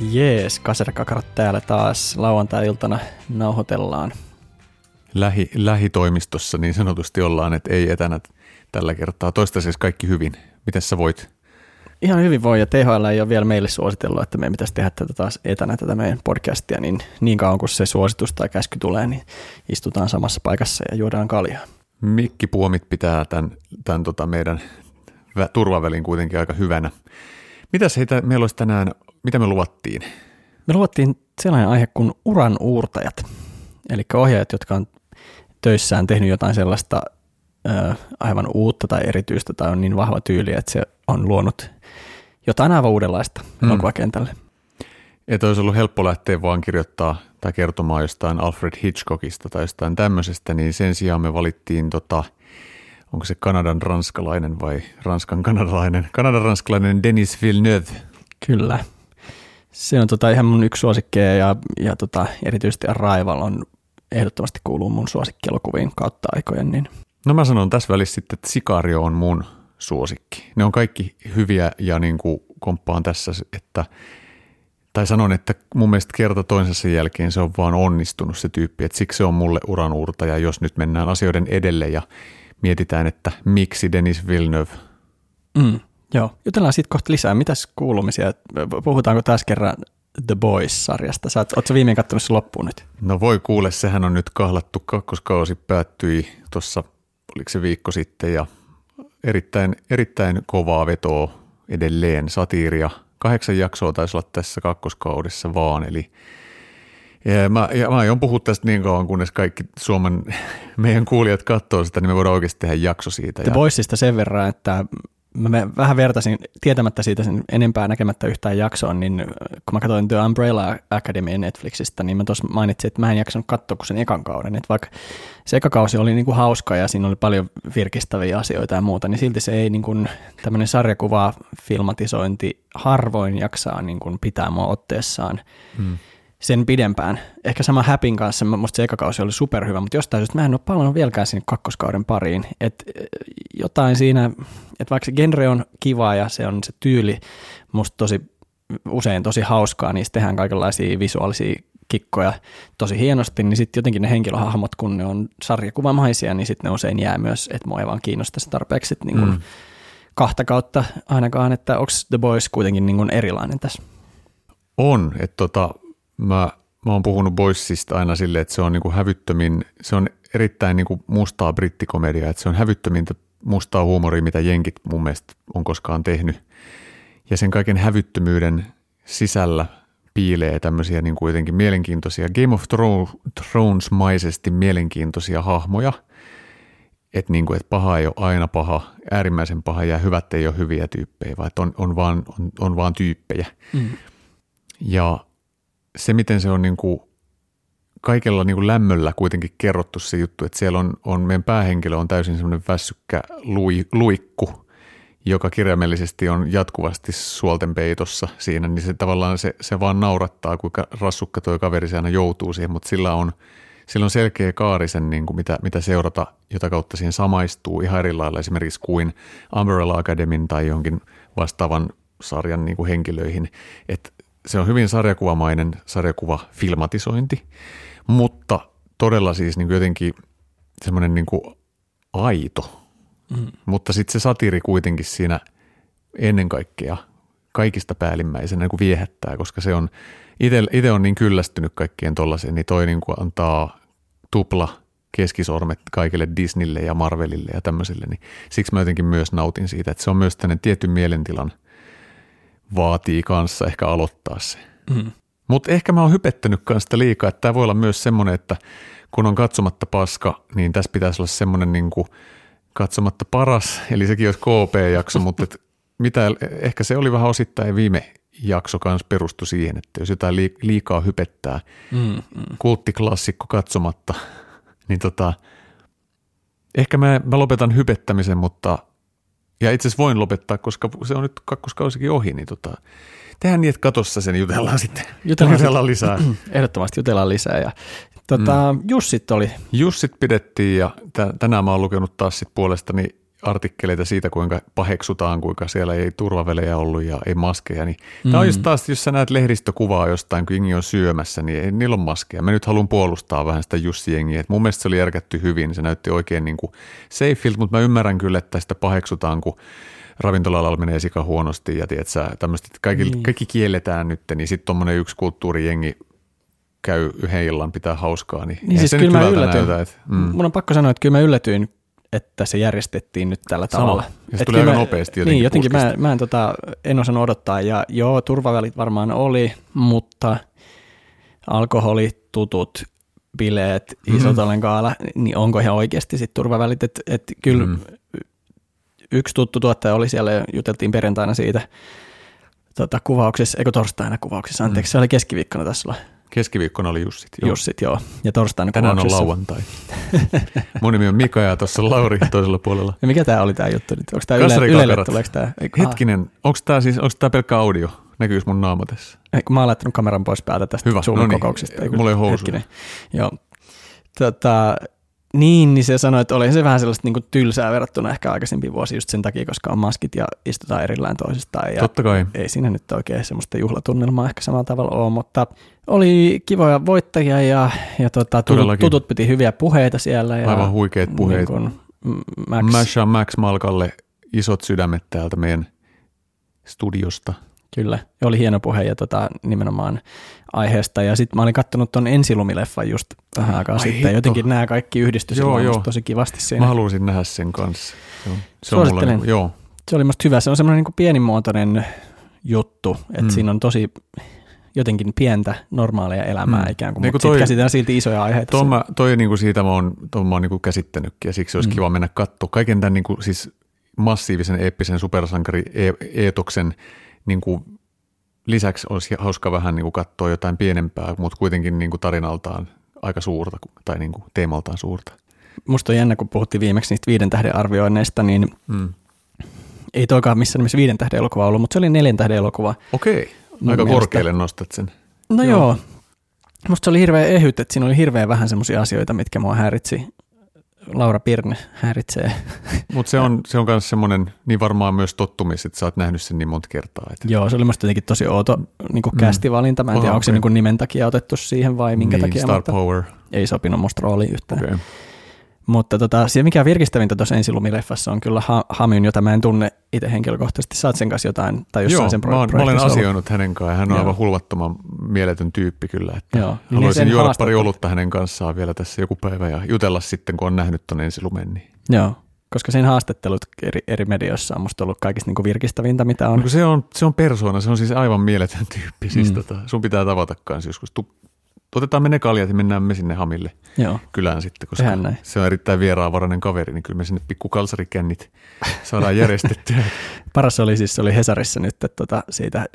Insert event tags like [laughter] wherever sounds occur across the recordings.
Jees, kaserkakarat täällä taas lauantai-iltana nauhoitellaan. Lähi, lähitoimistossa niin sanotusti ollaan, että ei etänä tällä kertaa. Toistaiseksi kaikki hyvin. Miten sä voit? Ihan hyvin voi, ja THL ei ole vielä meille suositellut, että me pitäisi tehdä tätä taas etänä tätä meidän podcastia, niin niin kauan kuin se suositus tai käsky tulee, niin istutaan samassa paikassa ja juodaan kaljaa. Mikkipuomit pitää tämän, tämän tota meidän turvavälin kuitenkin aika hyvänä. Mitäs heitä meillä olisi tänään, mitä me luvattiin? Me luvattiin sellainen aihe kuin uran uurtajat, eli ohjaajat, jotka on töissään tehnyt jotain sellaista ö, aivan uutta tai erityistä tai on niin vahva tyyli, että se on luonut jotain aivan uudenlaista mm. elokuvakentälle. Että olisi ollut helppo lähteä vaan kirjoittaa tai kertomaan jostain Alfred Hitchcockista tai jostain tämmöisestä, niin sen sijaan me valittiin tota, onko se Kanadan ranskalainen vai Ranskan kanadalainen, Kanadan ranskalainen Denis Villeneuve. Kyllä. Se on tota ihan mun yksi suosikkeja ja, ja tota, erityisesti Arrival on ehdottomasti kuuluu mun suosikkielokuviin kautta aikojen. Niin. No mä sanon tässä välissä sitten, että Sikario on mun suosikki. Ne on kaikki hyviä ja niin kuin komppaan tässä, että tai sanon, että mun mielestä kerta toisensa jälkeen se on vaan onnistunut se tyyppi, että siksi se on mulle uranuurtaja, jos nyt mennään asioiden edelle ja mietitään, että miksi Denis Villeneuve. Mm, joo, jutellaan siitä kohta lisää. Mitäs kuulumisia? Puhutaanko taas kerran The Boys-sarjasta? Sä oot, viimein katsonut se loppuun nyt? No voi kuule, sehän on nyt kahlattu. Kakkoskausi päättyi tuossa, oliko se viikko sitten, ja erittäin, erittäin kovaa vetoa edelleen, satiiria. Kahdeksan jaksoa taisi olla tässä kakkoskaudessa vaan, eli ja mä, ja mä aion puhua tästä niin kauan, kunnes kaikki Suomen meidän kuulijat katsoo sitä, niin me voidaan oikeasti tehdä jakso siitä. The Boysista sen verran, että mä vähän tietämättä siitä sen enempää näkemättä yhtään jaksoa, niin kun mä katsoin The Umbrella Academy Netflixistä, niin mä tuossa mainitsin, että mä en jaksanut katsoa kuin sen ekan kauden. Että vaikka se eka kausi oli niin kuin hauska ja siinä oli paljon virkistäviä asioita ja muuta, niin silti se ei niin kuin, tämmöinen sarjakuva filmatisointi harvoin jaksaa niin kuin pitää mua otteessaan. Hmm sen pidempään. Ehkä sama Häpin kanssa, musta se eka kausi oli superhyvä, mutta jostain syystä mä en ole palannut vieläkään sinne kakkoskauden pariin. Et jotain siinä, että vaikka se genre on kiva ja se on se tyyli musta tosi usein tosi hauskaa, niistä tehdään kaikenlaisia visuaalisia kikkoja tosi hienosti, niin sitten jotenkin ne henkilöhahmot, kun ne on sarjakuvamaisia, niin sitten ne usein jää myös, että mua ei vaan kiinnosta se tarpeeksi niin kun mm. kahta kautta ainakaan, että onko The Boys kuitenkin niin kun erilainen tässä? On, että tota, Mä, mä oon puhunut Boissista aina silleen, että se on niinku hävyttömin, se on erittäin niinku mustaa brittikomedia, että se on hävyttömintä mustaa huumoria, mitä jenkit mun mielestä on koskaan tehnyt. Ja sen kaiken hävyttömyyden sisällä piilee tämmöisiä niin kuitenkin mielenkiintoisia Game of Thrones-maisesti mielenkiintoisia hahmoja. Että niin kuin, et paha ei ole aina paha, äärimmäisen paha ja hyvät ei ole hyviä tyyppejä, vaan on, on, vaan, on, on vaan tyyppejä. Mm. Ja se, miten se on niin kuin kaikella niin kuin lämmöllä kuitenkin kerrottu se juttu, että siellä on, on meidän päähenkilö on täysin semmoinen väsykkä lui, luikku, joka kirjaimellisesti on jatkuvasti suolten peitossa siinä, niin se tavallaan se, se vaan naurattaa, kuinka rassukka tuo kaveri se aina joutuu siihen, mutta sillä on, sillä on selkeä kaari sen, niin kuin mitä, mitä seurata, jota kautta siihen samaistuu ihan eri lailla esimerkiksi kuin Umbrella Academyn tai jonkin vastaavan sarjan niin kuin henkilöihin. että se on hyvin sarjakuvamainen sarjakuva filmatisointi, mutta todella siis niin kuin jotenkin semmoinen niin kuin aito. Mm. Mutta sitten se satiri kuitenkin siinä ennen kaikkea kaikista päällimmäisenä niin kuin viehättää, koska se on, itse on niin kyllästynyt kaikkien tollaiseen, niin toi niin kuin antaa tupla keskisormet kaikille Disneylle ja Marvelille ja tämmöisille, niin siksi mä jotenkin myös nautin siitä, että se on myös tämmöinen tietty mielentilan – vaatii kanssa ehkä aloittaa se. Mm. Mutta ehkä mä oon hypettänyt kanssa liikaa, että tämä voi olla myös semmoinen, että kun on katsomatta paska, niin tässä pitäisi olla semmoinen niin kuin katsomatta paras, [laughs] eli sekin olisi KP-jakso, mutta et mitä, ehkä se oli vähän osittain viime jakso kanssa perustu siihen, että jos jotain liikaa hypettää, mm, mm. kulttiklassikko katsomatta, [laughs] niin tota, ehkä mä, mä lopetan hypettämisen, mutta ja itse asiassa voin lopettaa, koska se on nyt kakkoskausikin ohi, niin tota, tehdään niin, että katossa sen jutellaan sitten. Jutellaan, jutellaan lisää. [clears throat] Ehdottomasti jutellaan lisää. Ja, tota, mm. Jussit oli. Jussit pidettiin ja t- tänään mä oon lukenut taas sit puolestani artikkeleita siitä, kuinka paheksutaan, kuinka siellä ei turvavälejä ollut ja ei maskeja. Niin mm. Tämä on just taas, jos sä näet lehdistökuvaa jostain, kun jengi on syömässä, niin ei niillä ole maskeja. Mä nyt haluan puolustaa vähän sitä Jussi-jengiä. mun mielestä se oli järkätty hyvin, se näytti oikein niin kuin safeilta, mutta mä ymmärrän kyllä, että sitä paheksutaan, kun ravintolalla menee sika huonosti ja tiedät sä, tämmöistä, kaikki, niin. kaikki kielletään nyt, niin sitten tuommoinen yksi kulttuurijengi käy yhden illan pitää hauskaa, niin, niin siis kyllä mä yllätyin. Näytä, että, mm. Mun on pakko sanoa, että kyllä mä yllätyin, että se järjestettiin nyt tällä tavalla. Sama. Ja se tuli aika nopeasti jotenkin Niin, jotenkin mä, mä en, tota, en osannut odottaa. Ja joo, turvavälit varmaan oli, mutta alkoholitutut, bileet, isot mm-hmm. kaala, niin onko ihan oikeasti sitten turvavälit? Että et kyllä mm. yksi tuttu tuottaja oli siellä juteltiin perjantaina siitä tota, kuvauksessa, eikö torstaina kuvauksessa, anteeksi, mm. se oli keskiviikkona tässä olla Keskiviikkona oli Jussit. Joo. Jussit, joo. Ja torstaina Tänään on lauantai. [laughs] Mun nimi on Mika ja tuossa Lauri toisella puolella. Ja mikä tämä oli tämä juttu nyt? Onko tämä Yle, Ylelle, tuleeko tämä? Hetkinen, onko tämä siis, onko tämä pelkkä audio? Näkyykö mun naama tässä? Ei, mä oon laittanut kameran pois päältä tästä Hyvä, no niin. kokouksesta. Mulla ei housu. Joo. Tota, niin, niin se sanoi, että oli se vähän sellaista niin tylsää verrattuna ehkä aikaisempiin vuosiin just sen takia, koska on maskit ja istutaan erillään toisistaan. Ja Totta kai. Ei siinä nyt oikein semmoista juhlatunnelmaa ehkä samalla tavalla ole, mutta oli kivoja voittajia ja, ja tota, tutut, tutut piti hyviä puheita siellä. Ja, Aivan huikeat puheet. Niin Max. Masha Max Malkalle isot sydämet täältä meidän studiosta. Kyllä, oli hieno puhe ja tota, nimenomaan aiheesta. Ja sitten mä olin katsonut ton ensilumileffan just vähän aikaa Ai sitten. Hitto. Jotenkin nämä kaikki yhdistyi joo, joo. tosi kivasti siinä. Mä haluaisin nähdä sen kanssa. Se on, se on mulle, joo. Se oli musta hyvä. Se on semmoinen niin pienimuotoinen juttu, että mm. siinä on tosi jotenkin pientä normaalia elämää mm. ikään kuin, niin mutta sitten käsitellään silti isoja aiheita. Toi, mä, toi niin kuin siitä mä oon, toi mä oon niin kuin käsittänytkin ja siksi olisi mm. kiva mennä katsoa kaiken tämän niin kuin, siis massiivisen eeppisen supersankari-eetoksen niin kuin lisäksi olisi hauska vähän niin kuin katsoa jotain pienempää, mutta kuitenkin niin kuin tarinaltaan aika suurta tai niin kuin teemaltaan suurta. Musta on jännä, kun puhuttiin viimeksi niistä viiden tähden arvioinneista, niin mm. ei toikaan missään nimessä viiden tähden elokuva ollut, mutta se oli neljän tähden elokuva. Okei, aika korkealle nostat sen. No joo. joo. Musta se oli hirveän ehyt, että siinä oli hirveän vähän semmoisia asioita, mitkä mua häiritsi Laura Pirne häiritsee. Mutta se on, se on myös semmoinen, niin varmaan myös tottumis, että sä oot nähnyt sen niin monta kertaa. Että... Joo, se oli musta jotenkin tosi outo niin mm. kästivalinta. Mä en tiedä, onko se niin nimen takia otettu siihen vai minkä niin, takia. Star Power. Ei sopinut musta rooliin yhtään. Okay. Mutta tota, se, mikä virkistävintä tuossa ensilumileffassa on kyllä ha- Hamyyn, jota mä en tunne itse henkilökohtaisesti. Saat sen kanssa jotain, tai jossain Joo, sen pro- mä, mä olen asioinut hänen kanssaan. Hän on Joo. aivan hulvattoman mieletön tyyppi kyllä. Että Joo. Niin haluaisin niin juoda pari olutta hänen kanssaan vielä tässä joku päivä ja jutella sitten, kun on nähnyt tuon ensilumen. Niin. Joo, koska sen haastattelut eri, eri medioissa on musta ollut kaikista niin virkistävintä, mitä on. No, se on. Se on persoona, se on siis aivan mieletön tyyppi. Siis mm. tota, sun pitää tavata kanssa joskus. Tu, otetaan me ne kaljat ja mennään me sinne Hamille Joo. kylään sitten, koska se on erittäin vieraanvarainen kaveri, niin kyllä me sinne pikku kalsarikännit saadaan järjestettyä. [laughs] Paras oli siis, se oli Hesarissa nyt että tota, siitä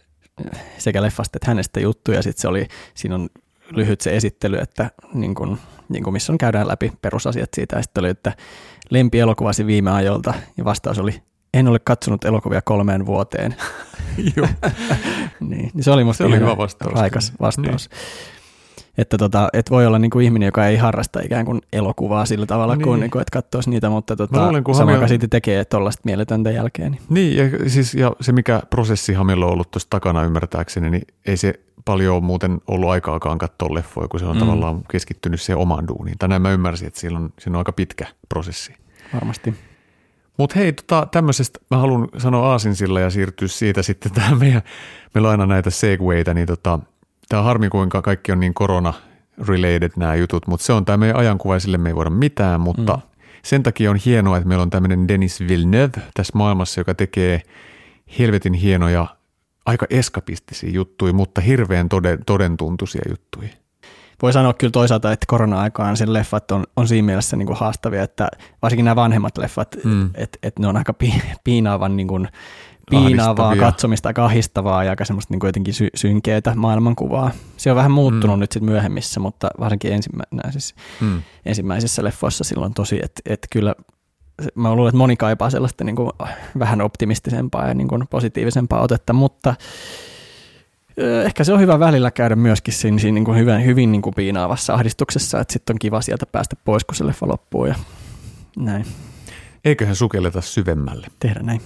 sekä leffasta että hänestä juttuja, sitten se oli, siinä on lyhyt se esittely, että niin kun, niin kun missä on käydään läpi perusasiat siitä, ja sitten oli, että lempielokuvasi viime ajoilta, ja vastaus oli, en ole katsonut elokuvia kolmeen vuoteen. [laughs] Joo. niin, [laughs] niin se oli musta se oli hyvä vastaus. raikas vastaus. Niin. Että tota, et voi olla niinku ihminen, joka ei harrasta ikään kuin elokuvaa sillä tavalla, niin. kuin, niinku, että katsoisi niitä, mutta tota, luulen, sama, Hamil... joka siitä tekee tuollaista mieletöntä jälkeen. Niin. niin, ja, siis, ja se mikä prosessi Hamilla on ollut tuossa takana ymmärtääkseni, niin ei se paljon muuten ollut aikaakaan katsoa leffoja, kun se on mm. tavallaan keskittynyt siihen omaan duuniin. Tänään mä ymmärsin, että siinä on, siinä on aika pitkä prosessi. Varmasti. Mutta hei, tota, tämmöisestä mä haluan sanoa aasinsilla ja siirtyä siitä sitten tähän meidän, meillä on aina näitä segwayta, niin tota, Tämä on harmi, kuinka kaikki on niin korona-related nämä jutut, mutta se on tämä meidän ajankuva ja sille me ei voida mitään, mutta mm. sen takia on hienoa, että meillä on tämmöinen Denis Villeneuve tässä maailmassa, joka tekee helvetin hienoja, aika eskapistisia juttuja, mutta hirveän toden, todentuntuisia juttuja. Voi sanoa kyllä toisaalta, että korona-aikaan sen leffat on, on siinä mielessä niin kuin haastavia, että varsinkin nämä vanhemmat leffat, mm. että et ne on aika piinaavan niin kuin piinaavaa katsomista, aika ahistavaa ja aika semmoista niin kuin jotenkin sy- synkeitä maailmankuvaa. Se on vähän muuttunut mm. nyt sitten myöhemmissä, mutta varsinkin ensimmäisissä, mm. ensimmäisissä leffoissa silloin tosi, että et kyllä mä luulen, että moni kaipaa sellaista niin kuin vähän optimistisempaa ja niin kuin positiivisempaa otetta, mutta ehkä se on hyvä välillä käydä myöskin siinä, siinä niin kuin hyvin, hyvin niin kuin piinaavassa ahdistuksessa, että sitten on kiva sieltä päästä pois, kun se leffa loppuu ja näin. Eiköhän sukelleta syvemmälle. Tehdä näin.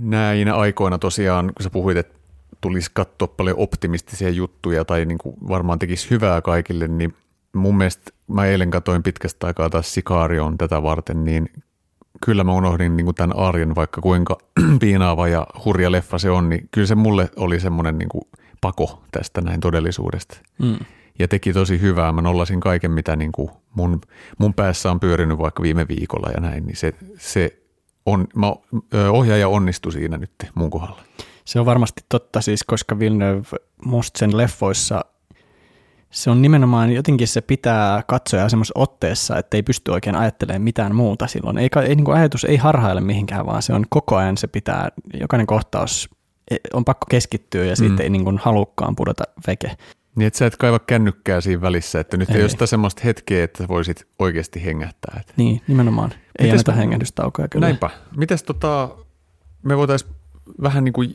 Näinä aikoina tosiaan, kun sä puhuit, että tulisi katsoa paljon optimistisia juttuja tai niin kuin varmaan tekisi hyvää kaikille, niin mun mielestä mä eilen katoin pitkästä aikaa taas Sicaarion tätä varten, niin kyllä mä unohdin niin kuin tämän arjen, vaikka kuinka [clears throat] piinaava ja hurja leffa se on, niin kyllä se mulle oli semmoinen niin kuin pako tästä näin todellisuudesta. Mm. Ja teki tosi hyvää. Mä nollasin kaiken, mitä niin kuin mun, mun päässä on pyörinyt vaikka viime viikolla ja näin, niin se, se on, mä, ohjaaja onnistui siinä nyt mun kohdalla. Se on varmasti totta siis, koska Villeneuve musta sen leffoissa se on nimenomaan jotenkin se pitää katsoja semmoisessa otteessa, että ei pysty oikein ajattelemaan mitään muuta silloin. Ei, ei niin kuin ajatus ei harhaile mihinkään, vaan se on koko ajan se pitää, jokainen kohtaus e, on pakko keskittyä ja siitä mm. ei niin kuin halukkaan pudota veke. Niin, että sä et kaiva kännykkää siinä välissä, että nyt ei, ei ole sitä semmoista hetkeä, että voisit oikeasti hengähtää. Että. Niin, nimenomaan. Ei Mites, anneta hengähdystaukoja kyllä. Näinpä. Mites tota, me voitaisiin vähän niin kuin,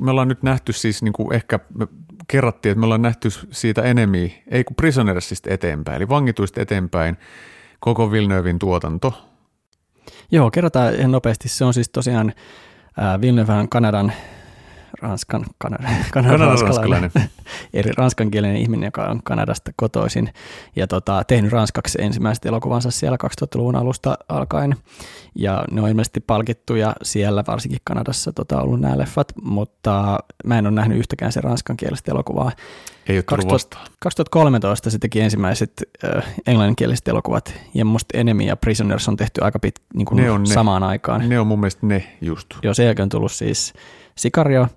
me ollaan nyt nähty siis niin kuin ehkä, me kerrattiin, että me ollaan nähty siitä enemmän, ei kuin Prisonersista eteenpäin, eli vangituista eteenpäin koko Villeneuvein tuotanto. Joo, kerrotaan ihan nopeasti. Se on siis tosiaan äh, Villeneuve Kanadan ranskan, Kanada, [laughs] Kanadan ranskalainen, eri ranskankielinen ihminen, joka on Kanadasta kotoisin ja tota, tehnyt ranskaksi ensimmäiset elokuvansa siellä 2000-luvun alusta alkaen. Ja ne on ilmeisesti palkittuja siellä, varsinkin Kanadassa tota, ollut nämä leffat, mutta mä en ole nähnyt yhtäkään se ranskankielistä elokuvaa. Ei ole 2000, 2013 se teki ensimmäiset äh, englanninkieliset elokuvat, ja musta Enemy ja Prisoners on tehty aika pit, niin kuin ne on samaan ne. aikaan. Ne on mun mielestä ne just. Joo, sen jälkeen on tullut siis Sicario,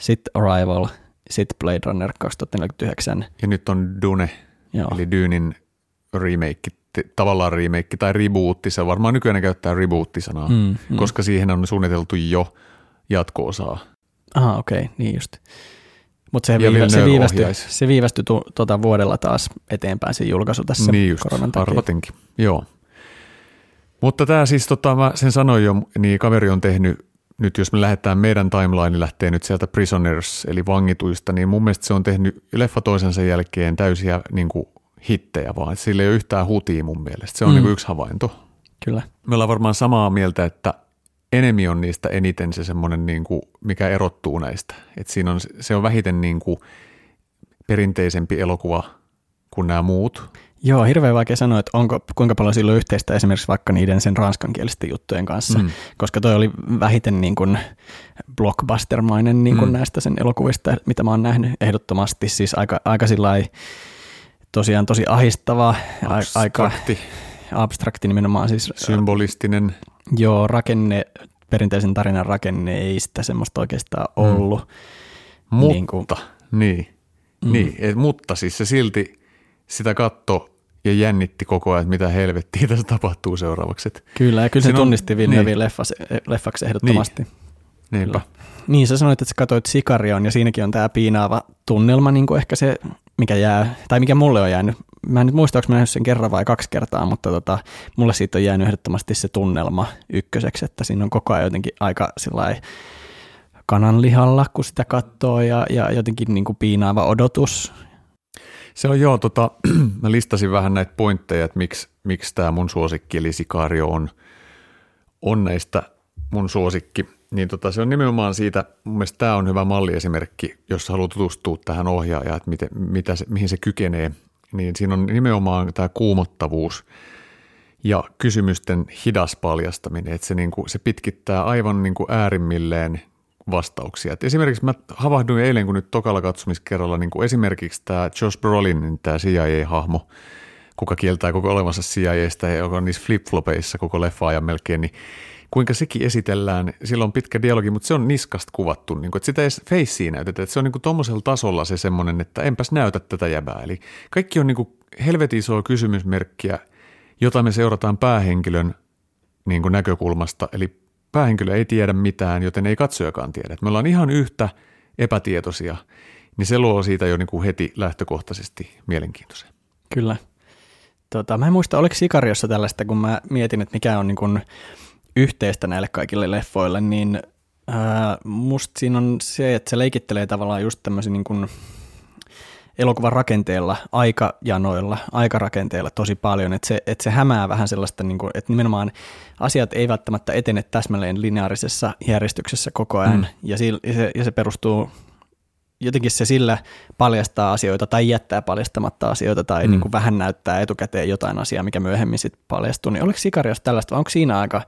sitten Arrival, sitten Blade Runner 2049. Ja nyt on Dune, Joo. eli Dynin remake, tavallaan remake tai rebootti. Se varmaan nykyään käyttää reboot-sanaa, mm, mm. koska siihen on suunniteltu jo jatko-osaa. Aha, okei, okay, niin just. Mutta se, viivä, se, viivästyi, se viivästyi tu, tuota vuodella taas eteenpäin se julkaisu tässä niin just, koronan takia. arvatenkin, joo. Mutta tämä siis, tota, mä sen sanoin jo, niin kaveri on tehnyt nyt jos me lähdetään, meidän timeline lähtee nyt sieltä Prisoners, eli vangituista, niin mun mielestä se on tehnyt leffa toisensa jälkeen täysiä niin kuin hittejä vaan. Sillä ei ole yhtään hutia mun mielestä. Se on mm. niin kuin yksi havainto. Kyllä. Me ollaan varmaan samaa mieltä, että enemi on niistä eniten se semmoinen, niin kuin, mikä erottuu näistä. Että siinä on, se on vähiten niin kuin perinteisempi elokuva kuin nämä muut. Joo, hirveän vaikea sanoa, että onko, kuinka paljon silloin yhteistä esimerkiksi vaikka niiden sen ranskankielisten juttujen kanssa, mm. koska toi oli vähiten niin kuin blockbustermainen niin kuin mm. näistä sen elokuvista, mitä mä oon nähnyt ehdottomasti, siis aika, aika sillai, tosiaan tosi ahistava, abstrakti. aika abstrakti nimenomaan siis. Symbolistinen. Joo, rakenne, perinteisen tarinan rakenne ei sitä semmoista oikeastaan mm. ollut. Mm. Mutta, niin, kuin, niin, mm. niin et, mutta siis se silti sitä katto ja jännitti koko ajan, että mitä helvettiä tässä tapahtuu seuraavaksi. Kyllä, ja kyllä se tunnisti Villeneuve niin. leffas, leffaksi ehdottomasti. Niin. Niinpä. Niin, sä sanoit, että sä katsoit Sikarion ja siinäkin on tämä piinaava tunnelma, niin kuin ehkä se, mikä jää, tai mikä mulle on jäänyt. Mä en nyt muista, onko mä nähnyt sen kerran vai kaksi kertaa, mutta tota, mulle siitä on jäänyt ehdottomasti se tunnelma ykköseksi, että siinä on koko ajan jotenkin aika sellainen kananlihalla, kun sitä katsoo ja, ja jotenkin niin kuin piinaava odotus se on joo, tota, [clears throat] mä listasin vähän näitä pointteja, että miksi, miksi tämä mun suosikki eli Sikario on, on näistä mun suosikki. Niin tota, se on nimenomaan siitä, mun mielestä tämä on hyvä malliesimerkki, jos haluaa tutustua tähän ohjaajaan, että miten, mitä se, mihin se kykenee. Niin siinä on nimenomaan tämä kuumottavuus ja kysymysten hidas paljastaminen, että se, niinku, se pitkittää aivan niinku äärimmilleen vastauksia. Et esimerkiksi mä havahduin eilen, kun nyt tokalla katsomiskerralla, niin kuin esimerkiksi tämä Josh Brolin, tämä CIA-hahmo, kuka kieltää koko olevansa CIAstä ja joka on niissä flip-flopeissa koko leffa ajan melkein, niin kuinka sekin esitellään, sillä on pitkä dialogi, mutta se on niskasta kuvattu, niin kuin, että sitä ei feissiä näytetä, että se on niin tuommoisella tasolla se semmoinen, että enpäs näytä tätä jäbää. Eli kaikki on niin kuin helvetin isoa kysymysmerkkiä, jota me seurataan päähenkilön niin kuin näkökulmasta, eli päähenkilö ei tiedä mitään, joten ei katsojakaan tiedä. Me ollaan ihan yhtä epätietoisia, niin se luo siitä jo niin kuin heti lähtökohtaisesti mielenkiintoisen. Kyllä. Tota, mä en muista, oliko Sikariossa tällaista, kun mä mietin, että mikä on niin kuin yhteistä näille kaikille leffoille, niin ää, musta siinä on se, että se leikittelee tavallaan just tämmöisen niin elokuvan rakenteella, aikajanoilla, aikarakenteella tosi paljon, että se, että se hämää vähän sellaista, niin kuin, että nimenomaan asiat ei välttämättä etene täsmälleen lineaarisessa järjestyksessä koko ajan, mm. ja, se, ja se perustuu jotenkin se sillä paljastaa asioita tai jättää paljastamatta asioita tai mm. niin kuin vähän näyttää etukäteen jotain asiaa, mikä myöhemmin sitten paljastuu. Niin oliko Sikarios tällaista vai onko siinä aika,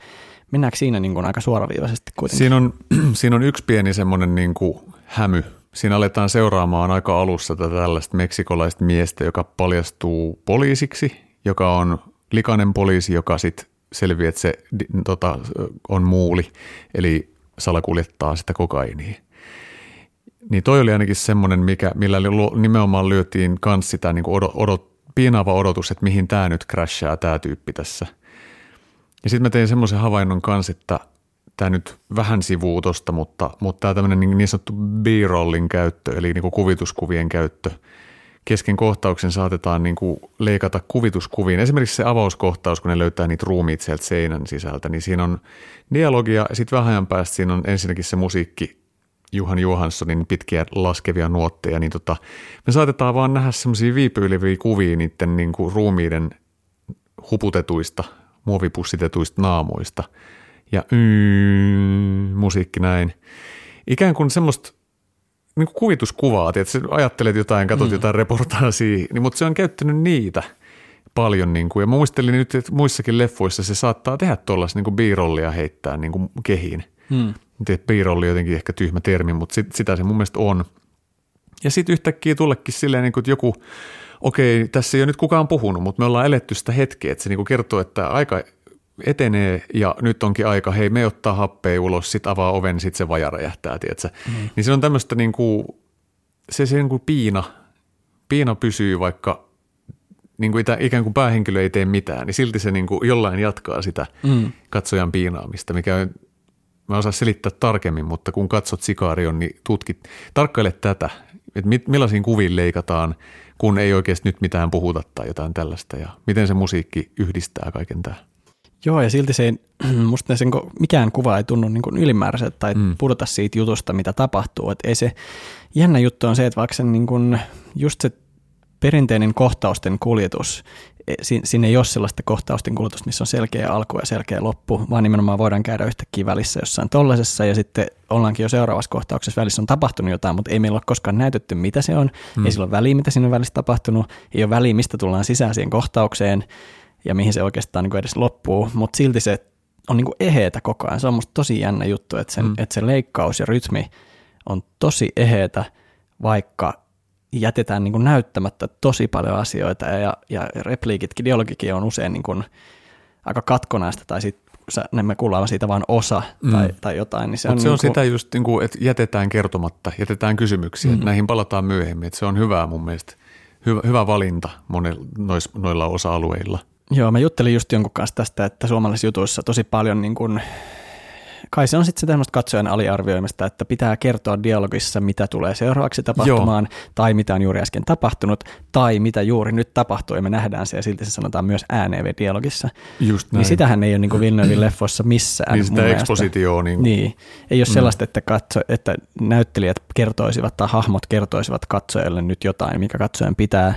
mennäänkö siinä niin kuin aika suoraviivaisesti kuitenkin? Siinä on, [clears throat] siinä on yksi pieni semmoinen niin kuin hämy. Siinä aletaan seuraamaan aika alussa tätä tällaista meksikolaista miestä, joka paljastuu poliisiksi, joka on likainen poliisi, joka sitten selviää, että se tota, on muuli, eli salakuljettaa sitä kokainia. Niin toi oli ainakin semmoinen, mikä, millä nimenomaan lyötiin kans sitä niin odot, odot, piinaava odotus, että mihin tämä nyt crashaa tämä tyyppi tässä. Ja sitten mä tein semmoisen havainnon kanssa, että tämä nyt vähän sivuu tosta, mutta, mutta tämä tämmöinen niin, niin sanottu B-rollin käyttö, eli niin kuin kuvituskuvien käyttö, kesken kohtauksen saatetaan niin kuin leikata kuvituskuviin. Esimerkiksi se avauskohtaus, kun ne löytää niitä ruumiit sieltä seinän sisältä, niin siinä on dialogia ja sitten vähän ajan päästä siinä on ensinnäkin se musiikki Juhan Johanssonin pitkiä laskevia nuotteja, niin tota, me saatetaan vaan nähdä semmoisia viipyileviä kuvia niiden niin kuin ruumiiden huputetuista, muovipussitetuista naamoista. Ja musiikki näin. Ikään kuin semmoista niin kuin kuvituskuvaa, että ajattelet jotain, katsot mm. jotain reportaasia, niin, mutta se on käyttänyt niitä paljon. Niin kuin, ja muistelin nyt, että muissakin leffoissa se saattaa tehdä tuollaista niin biirollia heittää niin kuin kehiin. Mm tiedä, piirrolli jotenkin ehkä tyhmä termi, mutta sit, sitä se mun mielestä on. Ja sitten yhtäkkiä tullekin silleen, niin kuin, että joku, okei, tässä ei ole nyt kukaan puhunut, mutta me ollaan eletty sitä hetkeä, että se niin kuin kertoo, että aika etenee ja nyt onkin aika, hei me ottaa happea ulos, sit avaa oven, sit se vaja räjähtää? Mm. Niin se on tämmöistä niin kuin, se, se niin kuin piina, piina pysyy vaikka niin kuin ikään kuin päähenkilö ei tee mitään, niin silti se niin kuin jollain jatkaa sitä mm. katsojan piinaamista, mikä on mä osaan selittää tarkemmin, mutta kun katsot Sikaarion, niin tutkit, tarkkaile tätä, että millaisiin kuviin leikataan, kun ei oikeasti nyt mitään puhuta tai jotain tällaista, ja miten se musiikki yhdistää kaiken tämä. Joo, ja silti se ei, [clears throat] musta sen, mikään kuva ei tunnu niin ylimääräiseltä tai mm. pudota siitä jutusta, mitä tapahtuu. Et ei se, jännä juttu on se, että vaikka se niin kuin, just se perinteinen kohtausten kuljetus E, siinä ei ole sellaista kohtausten kulutusta, missä on selkeä alku ja selkeä loppu, vaan nimenomaan voidaan käydä yhtäkkiä välissä jossain tollaisessa ja sitten ollaankin jo seuraavassa kohtauksessa välissä on tapahtunut jotain, mutta ei meillä ole koskaan näytetty, mitä se on, hmm. ei sillä ole väliä, mitä siinä on välissä tapahtunut, ei ole väliä, mistä tullaan sisään siihen kohtaukseen ja mihin se oikeastaan niin edes loppuu, mutta silti se on niin eheetä koko ajan. Se on musta tosi jännä juttu, että, sen, hmm. että se leikkaus ja rytmi on tosi eheetä, vaikka jätetään niin näyttämättä tosi paljon asioita ja, ja repliikitkin, dialogikin on usein niin aika katkonaista tai sitten me kuullaan siitä vain osa tai, mm. tai jotain. Niin se on, se on niin kuin... sitä just, niin kuin, että jätetään kertomatta, jätetään kysymyksiä, mm. että näihin palataan myöhemmin. Että se on hyvä mun mielestä, hyvä, hyvä valinta monilla, nois, noilla osa-alueilla. Joo, mä juttelin just jonkun kanssa tästä, että suomalaisissa jutuissa tosi paljon niin kuin kai se on sitten se tämmöistä katsojan aliarvioimista, että pitää kertoa dialogissa, mitä tulee seuraavaksi tapahtumaan, Joo. tai mitä on juuri äsken tapahtunut, tai mitä juuri nyt tapahtuu, ja me nähdään se, ja silti se sanotaan myös ääneen dialogissa. Just niin näin. Niin sitähän ei ole niin Villeneuve [clears throat] leffossa missään. Niin sitä ekspositioa. Niin, niin. Ei ole mm. sellaista, että, katso, että näyttelijät kertoisivat tai hahmot kertoisivat katsojalle nyt jotain, mikä katsojan pitää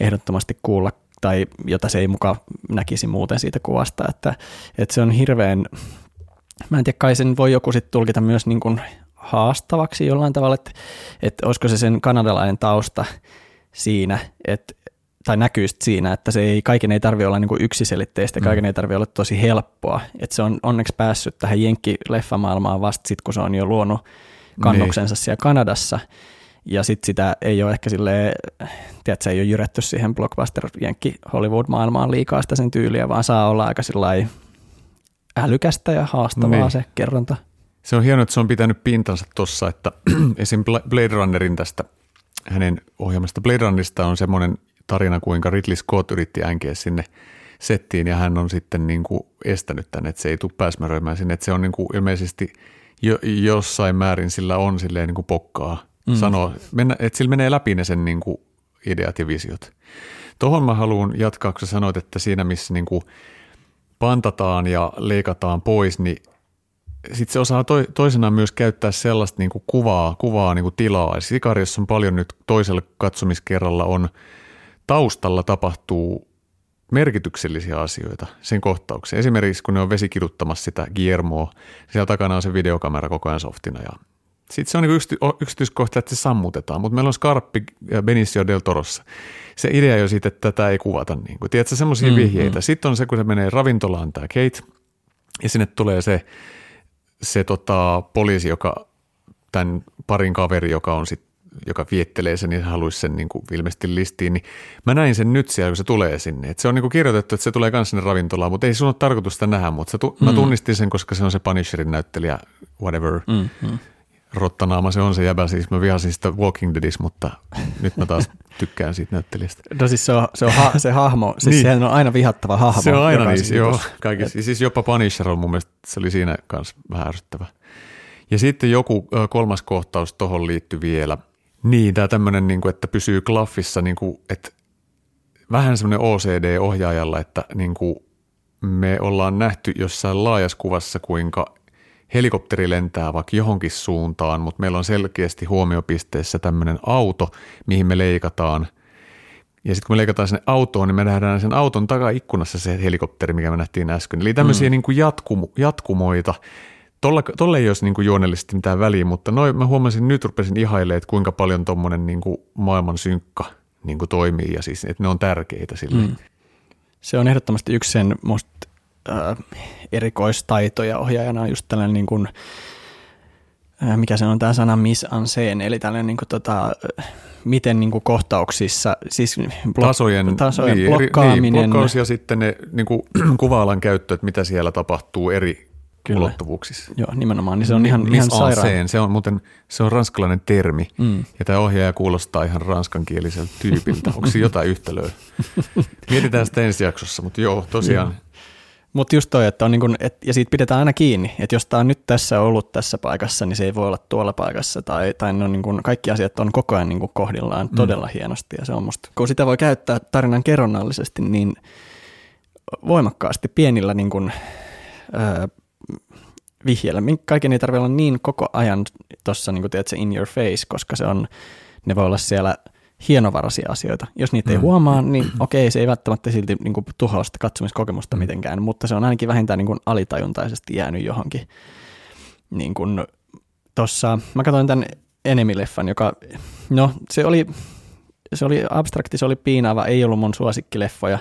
ehdottomasti kuulla tai jota se ei muka näkisi muuten siitä kuvasta, että, että se on hirveän mä en tiedä, kai sen voi joku sitten tulkita myös niin kuin haastavaksi jollain tavalla, että, että olisiko se sen kanadalainen tausta siinä, että tai näkyy siinä, että se ei, kaiken ei tarvitse olla niin kuin yksiselitteistä, mm. kaiken ei tarvitse olla tosi helppoa. Että se on onneksi päässyt tähän Jenkki-leffamaailmaan vasta sitten, kun se on jo luonut kannoksensa niin. siellä Kanadassa. Ja sitten sitä ei ole ehkä silleen, tiedätkö, se ei ole jyretty siihen blockbuster Jenkki Hollywood-maailmaan liikaa sitä sen tyyliä, vaan saa olla aika sillä älykästä ja haastavaa niin. se kerronta. Se on hienoa, että se on pitänyt pintansa tuossa, että [clears throat] esim. Blade Runnerin tästä hänen ohjelmasta Blade Runnerista on semmoinen tarina, kuinka Ridley Scott yritti änkeä sinne settiin ja hän on sitten niin kuin estänyt tänne, että se ei tule pääsmäröimään sinne, että se on niin kuin ilmeisesti jo, jossain määrin sillä on silleen niin kuin pokkaa mm. sanoa, mennä, että sillä menee läpi ne sen niin kuin ideat ja visiot. Tuohon mä haluan jatkaa, kun sä sanoit, että siinä missä niin kuin pantataan ja leikataan pois, niin sitten se osaa to, toisenaan myös käyttää sellaista niin kuin kuvaa, kuvaa niin kuin tilaa. Sikariossa on paljon nyt toisella katsomiskerralla on taustalla tapahtuu merkityksellisiä asioita sen kohtaukseen. Esimerkiksi kun ne on vesikiduttamassa sitä Guillermoa, siellä takana on se videokamera koko ajan softina ja sitten se on niin yksityiskohta, että se sammutetaan, mutta meillä on Scarppi ja Benicio del Torossa. Se idea jo siitä, että tätä ei kuvata. Niin kuin, tiedätkö, semmoisia mm, vihjeitä. Mm. Sitten on se, kun se menee ravintolaan tämä Kate, ja sinne tulee se, se tota, poliisi, joka, tämän parin kaveri, joka on sit, joka viettelee sen ja haluaisi sen niin kuin ilmeisesti listiin, niin mä näin sen nyt siellä, kun se tulee sinne. Et se on niin kuin kirjoitettu, että se tulee myös sinne ravintolaan, mutta ei sun ole tarkoitus sitä nähdä, mutta se tu- mm. mä tunnistin sen, koska se on se Punisherin näyttelijä, whatever. Mm, mm rottanaama se on se jäbä, siis mä vihasin sitä Walking Deadis, mutta nyt mä taas [laughs] tykkään siitä näyttelijästä. No siis se on, se, on ha, se hahmo, siis niin. sehän on aina vihattava hahmo. Se on aina niin, joo, kaikissa. Et... Siis jopa Punisher on mun mielestä, se oli siinä kanssa vähän ärsyttävä. Ja sitten joku kolmas kohtaus tuohon liittyy vielä. Niin, tämä tämmöinen, niin kuin, että pysyy klaffissa, niin kuin, että vähän semmoinen OCD-ohjaajalla, että niin kuin me ollaan nähty jossain laajassa kuvassa, kuinka helikopteri lentää vaikka johonkin suuntaan, mutta meillä on selkeästi huomiopisteessä tämmöinen auto, mihin me leikataan. Ja sitten kun me leikataan sinne autoon, niin me nähdään sen auton takaikkunassa se helikopteri, mikä me nähtiin äsken. Eli tämmöisiä mm. niin kuin jatkumo, jatkumoita. Tolle, tolle ei olisi niin kuin juonellisesti mitään väliä, mutta noin mä huomasin, nyt rupesin ihailemaan, että kuinka paljon tuommoinen niin kuin maailman synkka niin kuin toimii ja siis, että ne on tärkeitä sille. Mm. Se on ehdottomasti yksi sen musta erikoistaitoja ohjaajana on just tällainen niin kuin, mikä se on tämä sana mise en scène, eli tällainen niin kuin, tota, miten niin kuin kohtauksissa, siis blok, tasojen, tasojen niin, blokkaaminen. Niin, blokkaus ja sitten ne niin kuin, [clears throat] kuva-alan käyttö, että mitä siellä tapahtuu eri Kyllä. ulottuvuuksissa. Joo, nimenomaan. Niin se on ihan, Miss ihan sairaan. Se on muuten se on ranskalainen termi, mm. ja tämä ohjaaja kuulostaa ihan ranskankieliseltä tyypiltä. Onko se jotain yhtälöä? [laughs] Mietitään sitä ensi jaksossa, mutta joo, tosiaan mutta just toi, että on niin kun, et, ja siitä pidetään aina kiinni, että jos tämä on nyt tässä ollut tässä paikassa, niin se ei voi olla tuolla paikassa, tai, tai on niin kun, kaikki asiat on koko ajan niin kohdillaan mm. todella hienosti, ja se on musta, kun sitä voi käyttää tarinan kerronnallisesti niin voimakkaasti pienillä niin kun, öö, vihjeillä. Kaiken ei tarvitse olla niin koko ajan tuossa niin se in your face, koska se on, ne voi olla siellä – hienovaraisia asioita. Jos niitä ei mm. huomaa, niin okei, se ei välttämättä silti niin kuin, tuhoa sitä katsomiskokemusta mm. mitenkään, mutta se on ainakin vähintään niin kuin, alitajuntaisesti jäänyt johonkin. Niin kuin, tossa, mä katsoin tämän Enemy-leffan, joka, no se oli, se oli abstrakti, se oli piinaava, ei ollut mun suosikkileffoja,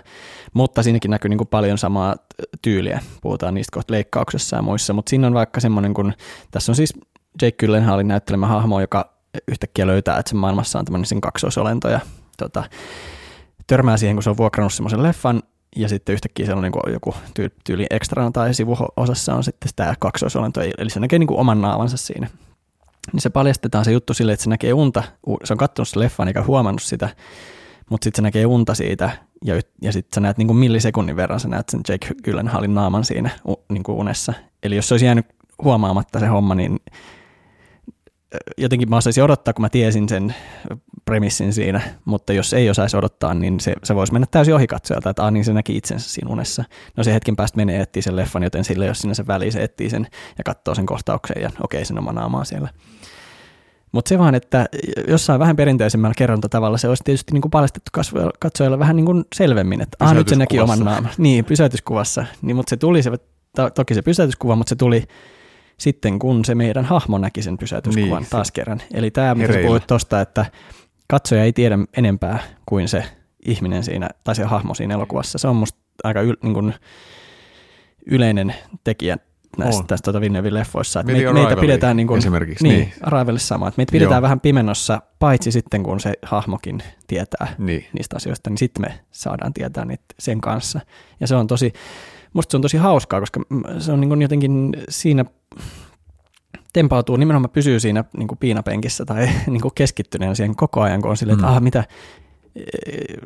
mutta siinäkin näkyy niin kuin paljon samaa tyyliä. Puhutaan niistä kohta leikkauksessa ja muissa, mutta siinä on vaikka semmoinen, kun tässä on siis Jake Gyllenhaalin näyttelemä hahmo, joka yhtäkkiä löytää, että sen maailmassa on tämmöinen kaksoisolento ja tota, törmää siihen, kun se on vuokrannut semmoisen leffan ja sitten yhtäkkiä siellä on niin joku tyyli ekstrana tai sivuosassa on sitten tämä kaksoisolento, eli se näkee niin kuin oman naavansa siinä. Niin se paljastetaan se juttu sille, että se näkee unta, se on katsonut se leffan eikä huomannut sitä, mutta sitten se näkee unta siitä ja, ja sitten sä näet niin kuin millisekunnin verran, sä näet sen Jake Gyllenhaalin naaman siinä niin kuin unessa. Eli jos se olisi jäänyt huomaamatta se homma, niin jotenkin mä osaisin odottaa, kun mä tiesin sen premissin siinä, mutta jos ei osaisi odottaa, niin se, se voisi mennä täysin ohi katsojalta, että ah, niin se näki itsensä siinä unessa. No se hetken päästä menee etsii sen leffan, joten sille jos sinne se väliin se etsii sen ja katsoo sen kohtauksen ja okei, okay, sen oma naamaa siellä. Mutta se vaan, että jossain vähän perinteisemmällä kerrontatavalla se olisi tietysti niin kuin paljastettu katsojalle vähän niin kuin selvemmin, että ah, nyt se näki oman naaman. Niin, pysäytyskuvassa. Niin, mutta se tuli, se, toki se pysäytyskuva, mutta se tuli sitten kun se meidän hahmo näki sen pysäytyskuvan niin, taas kerran. Eli tämä, mitä puhuit tuosta, että katsoja ei tiedä enempää kuin se ihminen siinä, tai se hahmo siinä elokuvassa. Se on musta aika yl, niin kuin yleinen tekijä näistä on. tästä tuota Villeneuve leffoissa. Että meitä, pidetään niin kuin, esimerkiksi. Niin, niin. Sama. Että meitä pidetään Joo. vähän pimennossa, paitsi sitten kun se hahmokin tietää niin. niistä asioista, niin sitten me saadaan tietää niitä sen kanssa. Ja se on tosi, musta se on tosi hauskaa, koska se on niin kuin jotenkin siinä tempautuu, nimenomaan pysyy siinä niin kuin piinapenkissä tai [laughs] niin kuin keskittyneenä siihen koko ajan, kun on silleen, että mm. ah, mitä,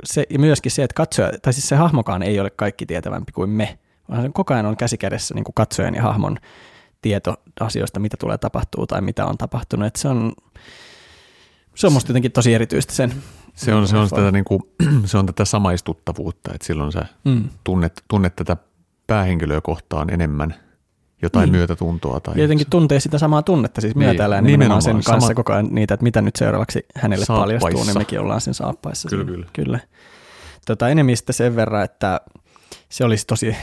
se, ja myöskin se, että katsoja, tai siis se hahmokaan ei ole kaikki tietävämpi kuin me, vaan se koko ajan on käsikädessä niin kuin katsojan ja hahmon tieto asioista, mitä tulee tapahtuu tai mitä on tapahtunut. Että se on, se on musta jotenkin tosi erityistä sen. Se on, se on, tätä, niin kuin, se on tätä samaistuttavuutta, että silloin sä mm. tunnet, tunnet tätä päähenkilöä kohtaan enemmän jotain niin. myötätuntoa. Tai ja jotenkin tuntee sitä samaa tunnetta, siis minä niin, täällä nimenomaan sen kanssa sama... koko ajan niitä, että mitä nyt seuraavaksi hänelle saappaissa. paljastuu, niin mekin ollaan sen saappaissa. Kyllä, kyllä. kyllä. Tota, enemistä sen verran, että se olisi tosi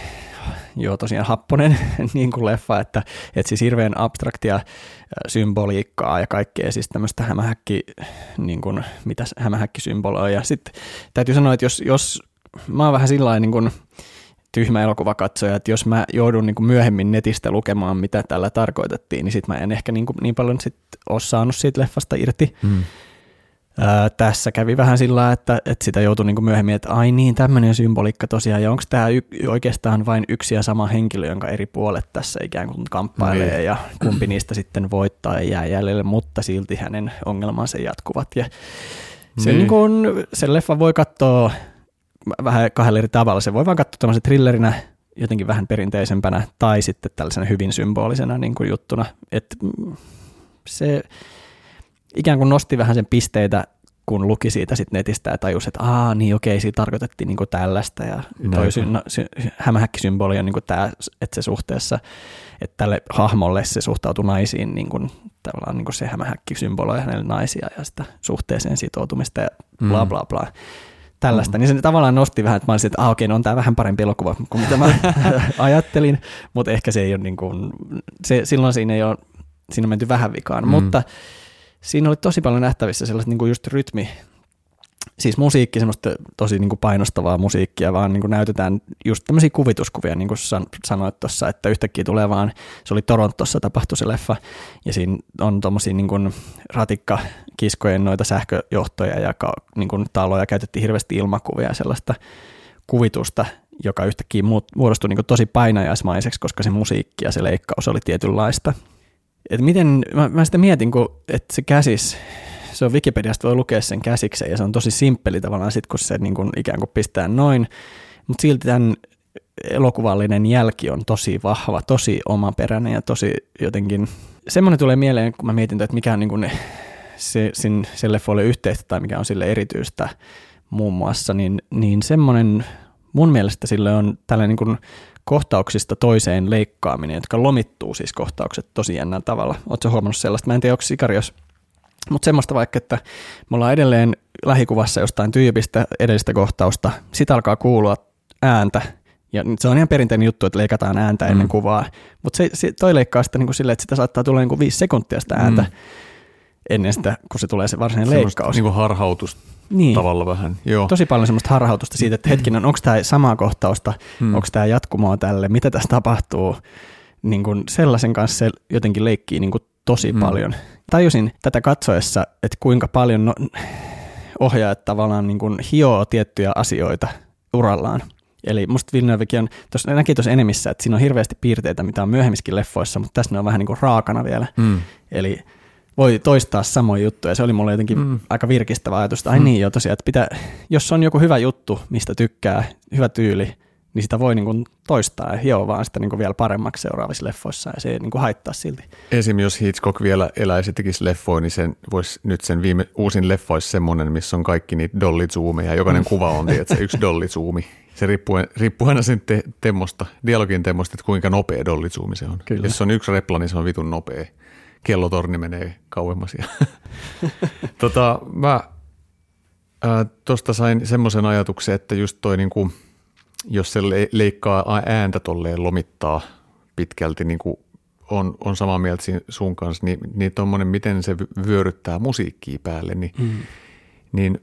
joo, tosiaan happonen [laughs] niin kuin leffa, että, että siis hirveän abstraktia symboliikkaa ja kaikkea, siis tämmöistä hämähäkki, niin kuin, mitä hämähäkki symboloi. Ja sitten täytyy sanoa, että jos, jos mä oon vähän sillä niin kuin, tyhmä elokuvakatsoja, että jos mä joudun niin kuin myöhemmin netistä lukemaan, mitä tällä tarkoitettiin, niin sit mä en ehkä niin, kuin, niin paljon sit ole saanut siitä leffasta irti. Mm. Ää, tässä kävi vähän sillä että, että sitä joutui niin myöhemmin, että ai niin, tämmöinen symboliikka tosiaan, ja onko tämä y- oikeastaan vain yksi ja sama henkilö, jonka eri puolet tässä ikään kuin kamppailee, niin. ja kumpi niistä sitten voittaa ja jää jäljelle, mutta silti hänen ongelmansa jatkuvat. Ja se, niin. Niin kuin, sen leffa voi katsoa vähän kahdella eri tavalla. Se voi vaan katsoa tämmöisen thrillerinä, jotenkin vähän perinteisempänä, tai sitten tällaisena hyvin symbolisena niin kuin juttuna. Et se ikään kuin nosti vähän sen pisteitä, kun luki siitä sit netistä ja tajusi, että aa niin okei, siitä tarkoitettiin niin kuin tällaista ja toi sy- no, sy- hämähäkkisymboli on niin kuin tämä, että se suhteessa, että tälle hahmolle se suhtautuu naisiin niin kuin, tavallaan niin kuin se hämähäkki symboloi hänelle naisia ja sitä suhteeseen sitoutumista ja bla mm. bla bla tällaista, mm. niin se tavallaan nosti vähän, että mä olisin, että ah, okei, no on tämä vähän parempi elokuva kuin mitä mä [laughs] ajattelin, mutta ehkä se ei ole niin kuin, se, silloin siinä ei ole, siinä on menty vähän vikaan, mm. mutta siinä oli tosi paljon nähtävissä sellaista niin kuin just rytmi, siis musiikki, semmoista tosi niin kuin painostavaa musiikkia, vaan niin kuin näytetään just tämmöisiä kuvituskuvia, niin kuin san, sanoit tuossa, että yhtäkkiä tulee vaan, se oli Torontossa tapahtui se leffa, ja siinä on tuommoisia niin kuin ratikkakiskojen noita sähköjohtoja ja niin kuin taloja, käytettiin hirveästi ilmakuvia ja sellaista kuvitusta, joka yhtäkkiä muodostui niin kuin tosi painajaismaiseksi, koska se musiikki ja se leikkaus oli tietynlaista. Et miten, mä, mä sitä mietin, kun, että se käsis, se on Wikipediasta voi lukea sen käsikseen ja se on tosi simppeli tavallaan sit, kun se niin kuin ikään kuin pistää noin, mutta silti tämän elokuvallinen jälki on tosi vahva, tosi omaperäinen ja tosi jotenkin, semmoinen tulee mieleen, kun mä mietin, että mikä on niin kuin se, sin, se leffoille yhteistä tai mikä on sille erityistä muun muassa, niin, niin semmoinen mun mielestä sille on tällainen niin kuin kohtauksista toiseen leikkaaminen, jotka lomittuu siis kohtaukset tosi jännällä tavalla. Oletko huomannut sellaista? Mä en tiedä, onko Sikarios mutta semmoista vaikka, että me ollaan edelleen lähikuvassa jostain tyypistä edellistä kohtausta, sitä alkaa kuulua ääntä, ja se on ihan perinteinen juttu, että leikataan ääntä ennen mm. kuvaa, mutta se, se, toi leikkaa sitä niin kuin silleen, että sitä saattaa tulla niin kuin viisi sekuntia sitä ääntä mm. ennen sitä, kun se tulee se varsinainen Semmosta leikkaus. Niin kuin harhautus niin. tavalla vähän. Joo. Tosi paljon semmoista harhautusta siitä, että hetkinen, onko tämä samaa kohtausta, mm. onko tämä jatkumoa tälle, mitä tässä tapahtuu. Niin kuin sellaisen kanssa se jotenkin leikkii niin kuin tosi mm. paljon tajusin tätä katsoessa, että kuinka paljon no, ohjaajat tavallaan niin kuin hioo tiettyjä asioita urallaan. Eli musta Villeneuvekin on, tos, näki tuossa enemissä, että siinä on hirveästi piirteitä, mitä on myöhemmissäkin leffoissa, mutta tässä ne on vähän niin kuin raakana vielä. Mm. Eli voi toistaa samoja juttuja. Se oli mulle jotenkin mm. aika virkistävä ajatus, että ai mm. niin jo tosiaan, että pitää, jos on joku hyvä juttu, mistä tykkää, hyvä tyyli, niin sitä voi niin kuin toistaa ja hioa vaan sitä niin kuin vielä paremmaksi seuraavissa leffoissa ja se ei niin kuin haittaa silti. Esim. jos Hitchcock vielä eläisi tekisi leffoja, niin sen voisi nyt sen viime, uusin leffa olisi semmoinen, missä on kaikki niitä dollizoomeja. Jokainen mm. kuva on se yksi dollizoomi. Se riippuu, riippuu aina sen te, temmosta, dialogin temmosta, että kuinka nopea dollizoomi se on. Kyllä. Jos on yksi repla, niin se on vitun nopea. Kellotorni menee kauemmas. [laughs] tota, mä tuosta sain semmoisen ajatuksen, että just toi niin kuin – jos se leikkaa ääntä tolleen lomittaa pitkälti, niin kuin on, on samaa mieltä sun kanssa, niin, niin tuommoinen, miten se vyöryttää musiikkia päälle, niin, mm. niin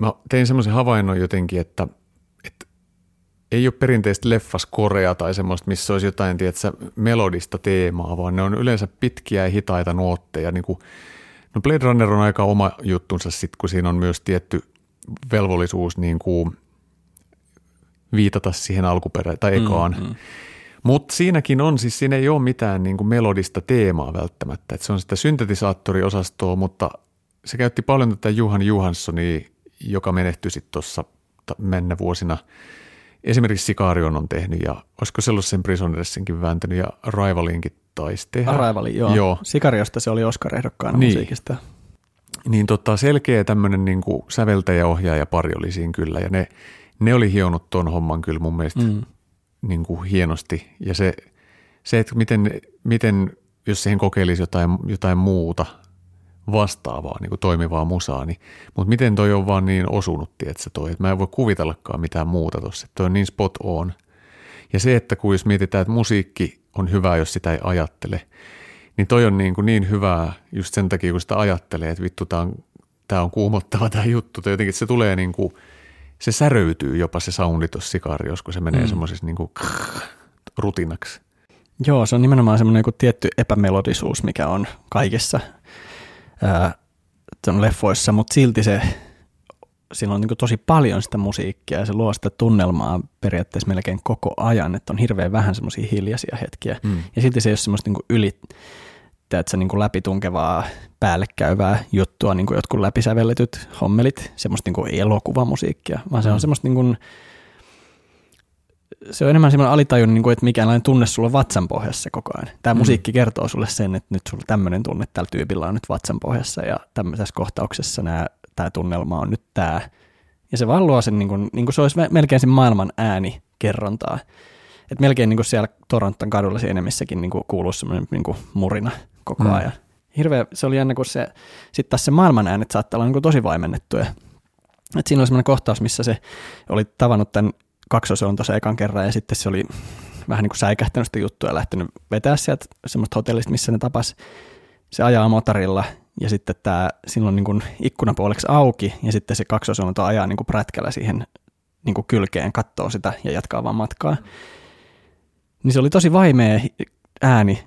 mä tein semmoisen havainnon jotenkin, että, että ei ole perinteistä leffaskorea tai semmoista, missä olisi jotain tiedätkö, melodista teemaa, vaan ne on yleensä pitkiä ja hitaita nuotteja. Niin kuin, no Blade Runner on aika oma juttunsa sitten, kun siinä on myös tietty velvollisuus niin kuin – viitata siihen alkuperään tai ekaan. Mm, mm. Mutta siinäkin on, siis siinä ei ole mitään niin kuin melodista teemaa välttämättä. Et se on sitä syntetisaattoriosastoa, mutta se käytti paljon tätä Juhan Johanssonia, joka menehtyi sitten tuossa mennä vuosina. Esimerkiksi Sikarion on tehnyt ja olisiko se ollut sen Prisonersinkin vääntänyt ja Rivalinkin taisi tehdä. Rivali, joo. joo. Sikariosta se oli Oscar-ehdokkaana niin. musiikista. Niin tota, selkeä tämmöinen niin säveltäjä-ohjaaja pari oli siinä kyllä ja ne – ne oli hionut ton homman kyllä mun mielestä mm. niin kuin hienosti ja se, se, että miten, miten jos siihen kokeilisi jotain, jotain muuta vastaavaa, niin kuin toimivaa musaa, niin, mutta miten toi on vaan niin osunut, että toi, että mä en voi kuvitellakaan mitään muuta tuossa, toi on niin spot on. Ja se, että kun jos mietitään, että musiikki on hyvä, jos sitä ei ajattele, niin toi on niin, kuin niin hyvää just sen takia, kun sitä ajattelee, että vittu, tämä on, tää on kuumottava tämä juttu, tai jotenkin se tulee niin kuin, se säröytyy jopa se soundi tuossa sikariossa, kun se menee mm. semmoisessa niin rutinaksi. Joo, se on nimenomaan semmoinen joku tietty epämelodisuus, mikä on kaikissa ää, leffoissa, mutta silti se, siinä on niin tosi paljon sitä musiikkia ja se luo sitä tunnelmaa periaatteessa melkein koko ajan, että on hirveän vähän semmoisia hiljaisia hetkiä. Mm. Ja silti se ei ole semmoista niin yli, se niin kuin läpitunkevaa, päällekäyvää juttua, niin kuin jotkut läpisävelletyt hommelit, semmoista niin kuin elokuvamusiikkia, vaan se on mm. semmoista niin kuin, se on enemmän semmoinen alitajun, niin kuin, että mikäänlainen tunne sulla vatsan pohjassa koko ajan. Tämä mm. musiikki kertoo sulle sen, että nyt sulla tämmöinen tunne tällä tyypillä on nyt vatsan pohjassa ja tämmöisessä kohtauksessa nämä, tämä tunnelma on nyt tämä. Ja se vaan luo sen, niin kuin, niin kuin se olisi melkein sen maailman ääni kerrontaa. Että melkein niin kuin siellä Toronton kadulla sienemissäkin niin kuin kuuluu semmoinen niin kuin murina koko mm. ajan. Hirveä, se oli jännä, kun se, sitten taas se maailman äänet saattaa olla niin kuin tosi vaimennettuja. Et siinä oli semmoinen kohtaus, missä se oli tavannut tämän kaksosen tuossa ekan kerran ja sitten se oli vähän niin kuin säikähtänyt sitä juttua ja lähtenyt vetää sieltä semmoista hotellista, missä ne tapas. Se ajaa motorilla ja sitten tämä silloin niin kuin ikkunapuoleksi auki ja sitten se kaksosolonto ajaa niin kuin prätkällä siihen niin kuin kylkeen, katsoo sitä ja jatkaa vaan matkaa. Niin se oli tosi vaimea ääni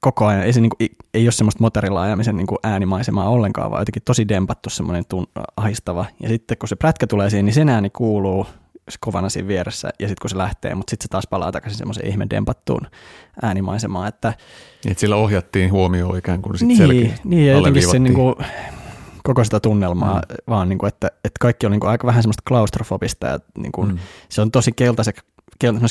koko ajan. Ei, se niin kuin, ei ole semmoista motorilla ajamisen niin kuin äänimaisemaa ollenkaan, vaan jotenkin tosi dempattu semmoinen tun, ahistava. Ja sitten kun se prätkä tulee siihen, niin sen ääni kuuluu kovana siinä vieressä ja sitten kun se lähtee, mutta sitten se taas palaa takaisin semmoiseen ihme dempattuun äänimaisemaan. Että, niin, että sillä ohjattiin huomioon ikään kuin sitten niin, niin, ja jotenkin se niin kuin, koko sitä tunnelmaa, mm. vaan niin kuin, että, että kaikki on niin kuin aika vähän semmoista klaustrofobista ja niin kuin, mm. se on tosi keltaiset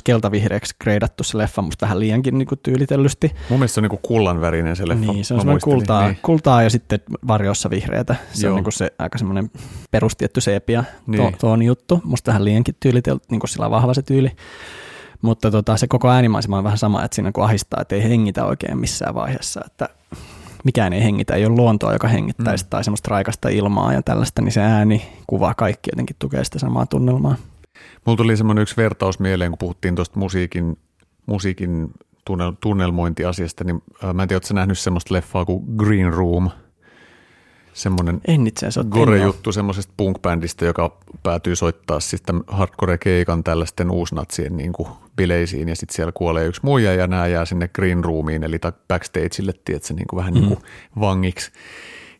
keltavihreäksi kreidattu se leffa, musta vähän liiankin niin kuin tyylitellysti. Mun mielestä se on niin kuin kullanvärinen se leffa. Niin, se on semmoinen kultaa, niin. kultaa ja sitten varjossa vihreätä. Se Joo. on niin kuin se aika semmoinen perustietty sepia niin. tuon juttu. Musta vähän liiankin tyylitelty, niin kuin sillä on vahva se tyyli. Mutta tota, se koko äänimaisema on vähän sama, että siinä kun ahistaa, että ei hengitä oikein missään vaiheessa, että mikään ei hengitä, ei ole luontoa, joka hengittäisi mm. tai semmoista raikasta ilmaa ja tällaista, niin se ääni kuvaa kaikki jotenkin tukee sitä samaa tunnelmaa. Mulla tuli semmoinen yksi vertaus mieleen, kun puhuttiin tuosta musiikin, musiikin tunnel, tunnelmointiasiasta, niin äh, mä en tiedä, ootko nähnyt semmoista leffaa kuin Green Room – semmoinen en itse asiassa gore-juttu semmoisesta punk-bändistä, joka päätyy soittaa sitten hardcore-keikan tällaisten uusnatsien niin kuin bileisiin ja sitten siellä kuolee yksi muija ja nämä jää sinne green roomiin eli backstageille, tiedätkö, niin kuin vähän mm. niin kuin vangiksi.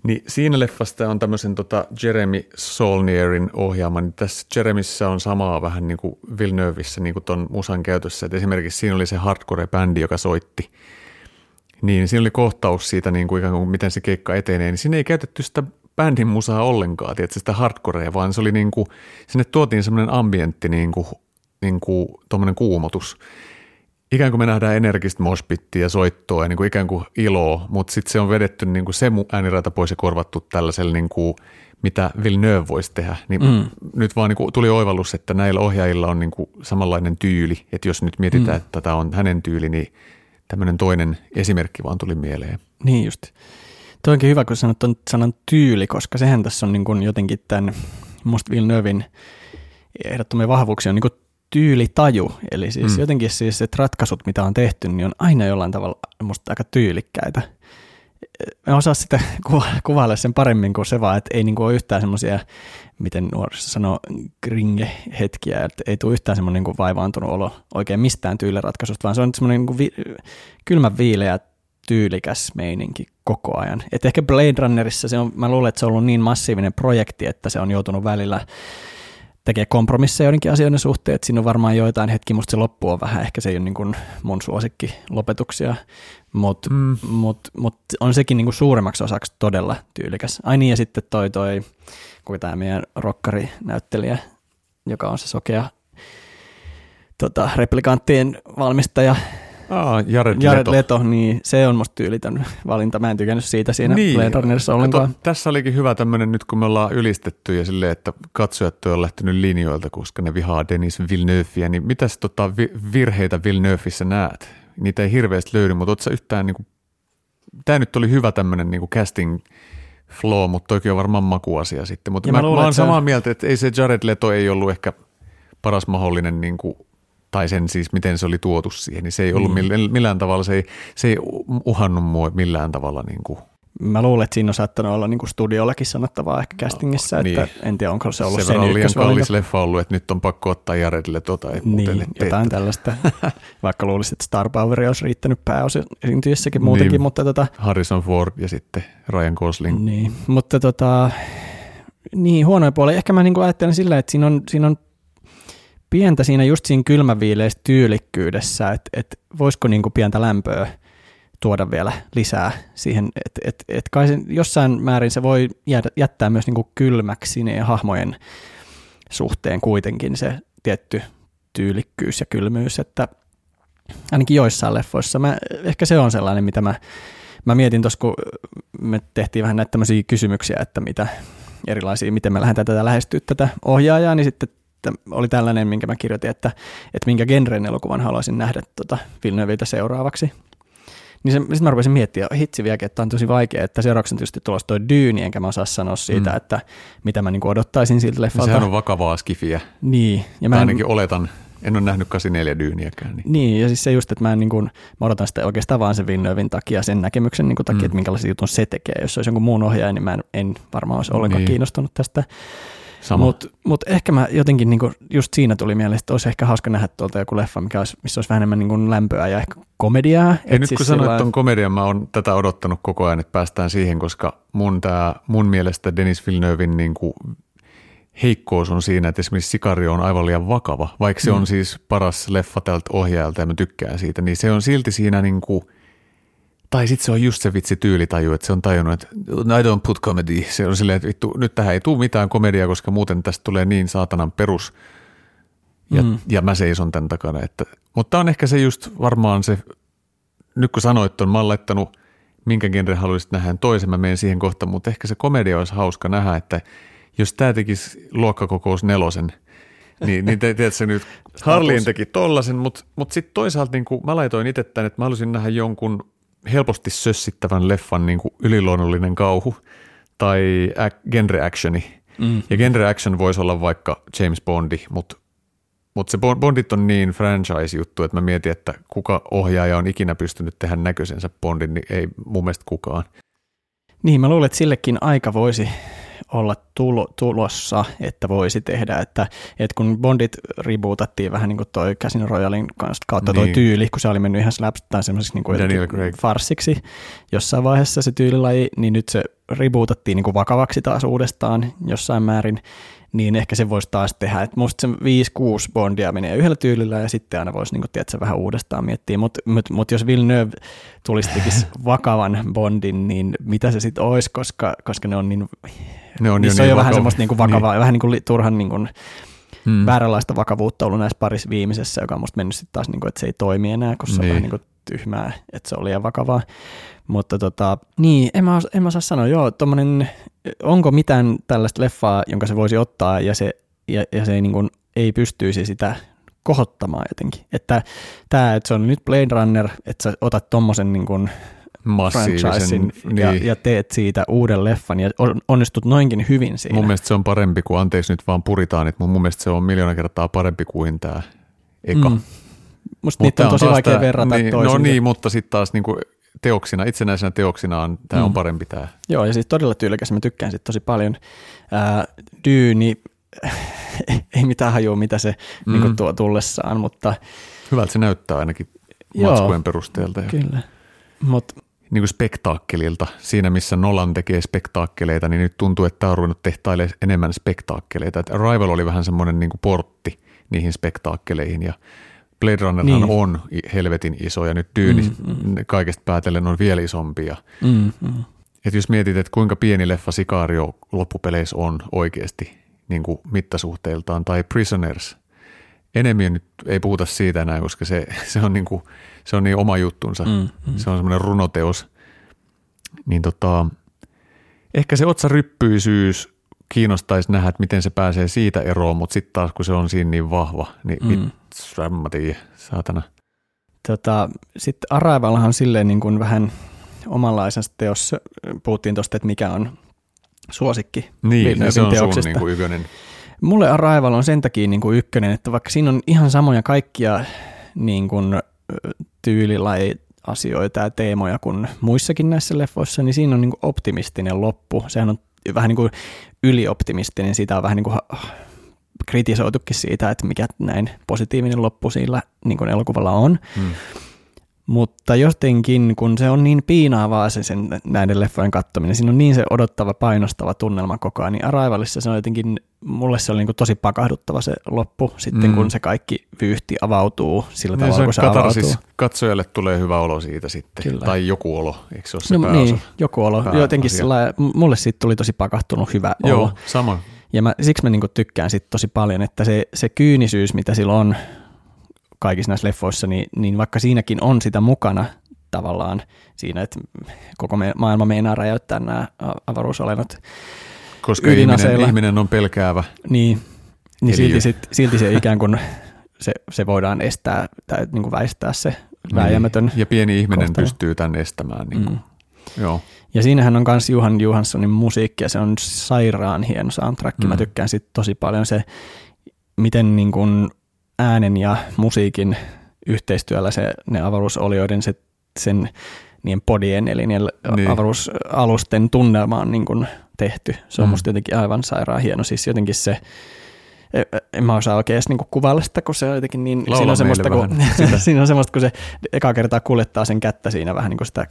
Niin siinä leffasta on tämmöisen tota Jeremy Solnierin ohjaama, niin tässä Jeremissä on samaa vähän niin kuin Villeneuvissä niin kuin ton musan käytössä, että esimerkiksi siinä oli se hardcore-bändi, joka soitti, niin siinä oli kohtaus siitä niin kuin ikään kuin miten se keikka etenee, niin siinä ei käytetty sitä bändin musaa ollenkaan, tiedätkö, sitä hardcorea, vaan se oli niin kuin, sinne tuotiin semmoinen ambientti, niin kuin, niin kuin kuumotus ikään kuin me nähdään energistä moshpittiä ja soittoa ja niin kuin ikään kuin iloa, mutta sitten se on vedetty niin kuin se äänirata pois ja korvattu tällaisella niin kuin, mitä Villeneuve voisi tehdä. Niin mm. Nyt vaan niin kuin tuli oivallus, että näillä ohjaajilla on niin kuin samanlainen tyyli, että jos nyt mietitään, mm. että tämä on hänen tyyli, niin tämmöinen toinen esimerkki vaan tuli mieleen. Niin just. Tuo onkin hyvä, kun sanot on sanan tyyli, koska sehän tässä on niin kuin jotenkin tämän musta Villeneuvein ehdottomia vahvuuksia on niin kuin tyylitaju, eli siis mm. jotenkin siis, että ratkaisut, mitä on tehty, niin on aina jollain tavalla musta aika tyylikkäitä. Mä osaan sitä [laughs] kuva- kuvailla sen paremmin kuin se vaan, että ei niinku ole yhtään semmoisia, miten nuorissa sanoo, gringe-hetkiä, että ei tule yhtään semmoinen niinku vaivaantunut olo oikein mistään tyyliratkaisusta, vaan se on semmoinen niinku vi- kylmä viileä tyylikäs meininki koko ajan. Et ehkä Blade Runnerissa se on, mä luulen, että se on ollut niin massiivinen projekti, että se on joutunut välillä tekee kompromisseja joidenkin asioiden suhteen, että siinä on varmaan joitain hetki, musta se loppu on vähän, ehkä se ei ole niin kuin mun suosikki lopetuksia, mutta mm. mut, mut on sekin niin kuin suuremmaksi osaksi todella tyylikäs. Ai niin, ja sitten toi, toi kuinka tämä meidän rockarinäyttelijä, joka on se sokea tota, replikanttien valmistaja, Aa, Jared, Jared Leto. Leto. niin se on musta tyylitön valinta. Mä en tykännyt siitä siinä niin. Blade Runnerissa ollenkaan. Kato, tässä olikin hyvä tämmöinen nyt, kun me ollaan ylistetty ja silleen, että katsojat on lähtenyt linjoilta, koska ne vihaa Denis Villeneuveä, niin mitäs tota virheitä Villeneuvissä näet? niitä ei hirveästi löydy, mutta ootko yhtään niin kuin, tämä nyt oli hyvä tämmöinen niin kuin casting flow, mutta toki on varmaan makuasia sitten, mutta mä, mä, luulen, mä oon samaa mieltä, että ei se Jared Leto ei ollut ehkä paras mahdollinen niin kuin tai sen siis, miten se oli tuotu siihen, niin se ei ollut mm. millään tavalla, se ei, se ei uhannut mua millään tavalla niin kuin Mä luulen, että siinä on saattanut olla niin kuin studiollakin sanottavaa ehkä castingissa, no, että niin. en tiedä, onko se ollut se sen liian kallis leffa ollut, että nyt on pakko ottaa Jaredille tota, että niin, jotain tällaista. [laughs] Vaikka luulisin, että Star Power olisi riittänyt pääosiintyjissäkin muutenkin, niin, mutta tota, Harrison Ford ja sitten Ryan Gosling. Niin, mutta tota, niin huonoja puolia. Ehkä mä niin ajattelen sillä, että siinä on, siinä on pientä siinä just siinä kylmäviileessä tyylikkyydessä, että, että voisiko niin kuin pientä lämpöä tuoda vielä lisää siihen, että et, et kai se, jossain määrin se voi jäädä, jättää myös niin kuin kylmäksi ne hahmojen suhteen kuitenkin se tietty tyylikkyys ja kylmyys, että ainakin joissain leffoissa, mä, ehkä se on sellainen, mitä mä, mä mietin tuossa, kun me tehtiin vähän näitä tämmöisiä kysymyksiä, että mitä erilaisia, miten me lähdetään tätä lähestyä tätä ohjaajaa, niin sitten oli tällainen, minkä mä kirjoitin, että, että minkä genren elokuvan haluaisin nähdä tuota Villeneuviltä seuraavaksi. Niin se, sitten mä rupesin miettiä, hitsi vieläkin, että on tosi vaikea, että seuraavaksi on tietysti tulossa toi Dyyni, enkä mä osaa sanoa siitä, mm. että mitä mä niinku odottaisin siltä leffalta. Sehän on vakavaa skifiä. Niin. Ja mä en, ainakin oletan, en ole nähnyt 84 Dyyniäkään. Niin. niin, ja siis se just, että mä, en, niin kuin, mä odotan sitä oikeastaan vaan sen Villeneuvein takia, sen näkemyksen niin kuin takia, mm. että minkälaisen jutun se tekee. Jos se olisi jonkun muun ohjaaja, niin mä en, en varmaan olisi ollenkaan niin. kiinnostunut tästä. Mutta mut ehkä mä jotenkin niinku, just siinä tuli mieleen, että olisi ehkä hauska nähdä tuolta joku leffa, mikä olisi, missä olisi vähän enemmän niinku lämpöä ja ehkä komediaa. Ja nyt siis kun sanoit tuon komedian, mä oon tätä odottanut koko ajan, että päästään siihen, koska mun, tää, mun mielestä Denis Villeneuvein niinku heikkous on siinä, että esimerkiksi Sikario on aivan liian vakava, vaikka se mm. on siis paras leffa tältä ohjaajalta ja mä tykkään siitä, niin se on silti siinä niinku – tai sitten se on just se vitsi tyylitaju, että se on tajunnut, että I don't put comedy. Se on silleen, että vittu, nyt tähän ei tule mitään komediaa, koska muuten tästä tulee niin saatanan perus. Ja, mm. ja mä seison tämän takana. Että, mutta on ehkä se just varmaan se, nyt kun sanoit on, mä oon laittanut, minkä genre haluaisit nähdä toisen, mä menen siihen kohtaan, mutta ehkä se komedia olisi hauska nähdä, että jos tämä tekisi luokkakokous nelosen, niin, niin te, tiedätkö nyt, [laughs] Harlin teki tollasen, mutta, mutta sitten toisaalta niin mä laitoin itse tämän, että mä haluaisin nähdä jonkun helposti sössittävän leffan niin kuin yliluonnollinen kauhu tai genre actioni. Mm. Ja genre action voisi olla vaikka James Bondi, mutta mutta se Bondit on niin franchise-juttu, että mä mietin, että kuka ohjaaja on ikinä pystynyt tehdä näköisensä Bondin, niin ei mun mielestä kukaan. Niin, mä luulen, että sillekin aika voisi olla tulo, tulossa, että voisi tehdä, että, että kun Bondit rebootattiin vähän niin kuin toi Casino Royalin kanssa kautta toi niin. tyyli, kun se oli mennyt ihan slaps tai semmoiseksi niin kuin farsiksi jossain vaiheessa se tyylilaji, niin nyt se rebootattiin niin kuin vakavaksi taas uudestaan jossain määrin, niin ehkä se voisi taas tehdä. Että musta se 5-6 Bondia menee yhdellä tyylillä ja sitten aina voisi niin tiedätkö, vähän uudestaan miettiä. Mutta mut, mut jos Villeneuve tulisi [laughs] vakavan Bondin, niin mitä se sitten olisi, koska, koska ne on niin, ne on, niin on jo vakava. vähän semmoista niin vakavaa, niin. vähän niin kuin turhan niin kuin, hmm. vääränlaista vakavuutta ollut näissä parissa viimeisessä, joka on musta mennyt sitten taas, niin kuin, että se ei toimi enää, kun se niin. on vähän niin kuin tyhmää, että se oli liian vakavaa. Mutta tota, niin, en mä, en mä saa sanoa, joo, tommonen, onko mitään tällaista leffaa, jonka se voisi ottaa ja se, ja, ja se ei, niin kuin, ei pystyisi sitä kohottamaan jotenkin. Että tämä, että se on nyt Blade Runner, että sä otat tommosen niin kuin massiivisen niin. ja, ja teet siitä uuden leffan ja onnistut noinkin hyvin siinä. Mun mielestä se on parempi kuin, anteeksi nyt vaan puritaan, että mun mielestä se on miljoona kertaa parempi kuin tämä eka. Mm. Musta niitä on tosi vaikea tämä, verrata niin, No niin, mutta sitten taas niin kuin teoksina, itsenäisenä teoksina on, tämä mm. on parempi tämä. Joo, ja siis todella tyylikäs, mä tykkään siitä tosi paljon. Ää, Dyyni, [laughs] ei mitään hajua, mitä se mm. niin tuo tullessaan, mutta... Hyvältä se näyttää ainakin matskujen perusteelta. Kyllä, mutta niin kuin spektaakkelilta. Siinä, missä Nolan tekee spektaakkeleita, niin nyt tuntuu, että tämä on ruvennut tehtailemaan enemmän spektaakkeleita. Että Arrival oli vähän semmoinen niin kuin portti niihin spektaakkeleihin ja Blade Runnerhan niin. on helvetin iso ja nyt Dyyni mm, mm. kaikesta päätellen on vielä isompia. Mm, mm. Et jos mietit, että kuinka pieni leffa Sicario loppupeleissä on oikeasti niin kuin mittasuhteiltaan, tai Prisoners, enemmän nyt ei puhuta siitä enää, koska se, [laughs] se, on, niin kuin, se on niin oma juttunsa. Mm, mm. Se on semmoinen runoteos. Niin tota, ehkä se otsaryppyisyys kiinnostaisi nähdä, että miten se pääsee siitä eroon, mutta sitten taas kun se on siinä niin vahva, niin mm. mit, mä tiedä, saatana. Tota, Sitten Arrivalhan on silleen niin kuin vähän omanlaisensa teos. Puhuttiin tuosta, että mikä on suosikki Niin, ja se on sun teoksista. niin kuin ykönen. Mulle Arrival on sen takia niin kuin ykkönen, että vaikka siinä on ihan samoja kaikkia niin kuin, ö, tyylilajit, asioita ja teemoja kuin muissakin näissä leffoissa, niin siinä on niin kuin optimistinen loppu. Sehän on vähän niin kuin ylioptimistinen, siitä on vähän niin kuin kritisoitukin siitä, että mikä näin positiivinen loppu sillä niin kuin elokuvalla on. Hmm. Mutta jotenkin, kun se on niin piinaavaa se sen näiden leffojen kattominen, siinä on niin se odottava, painostava tunnelma koko ajan, niin Arrivalissa se on jotenkin, mulle se oli niin tosi pakahduttava se loppu, sitten Mm. kun se kaikki vyyhti avautuu sillä Niin tavalla, se kun se katarsis, avautuu. katsojalle tulee hyvä olo siitä sitten. Kyllä. Tai joku olo, eikö se ole se No, pääosa? niin, joku olo. pääasia. Jotenkin sellainen, mulle siitä tuli tosi pakahtunut hyvä olo. Joo, sama. Ja mä, siksi mä niinku tykkään siitä tosi paljon, että se, se kyynisyys, mitä sillä on kaikissa näissä leffoissa, niin, niin vaikka siinäkin on sitä mukana tavallaan siinä, että koko me, maailma meinaa räjäyttää nämä avaruusolennot, Koska ihminen, ihminen on pelkäävä. niin, niin silti, sit, silti se ikään kuin se, se voidaan estää tai niin kuin väistää se vääjäämätön. Niin. Ja pieni ihminen kohtalo. pystyy tämän estämään. Niin kuin. Mm. Joo. Ja siinähän on myös Juhan Johanssonin musiikki ja se on sairaan hieno soundtrack. Mm. Mä tykkään siitä tosi paljon se, miten niin kuin äänen ja musiikin yhteistyöllä se, ne avaruusolioiden se, sen niiden podien eli niiden Niin. avaruusalusten tunnelma on niin kuin tehty. Se on Mm. musta jotenkin aivan sairaan hieno. Siis jotenkin se, en- en mä osaa oikein edes niinku kuvailla sitä, kun se on jotenkin niin, Laula siinä on semmoista, kun, [laughs] siinä on semmoista, kun se eka kertaa kuljettaa sen kättä siinä vähän niin kuin sitä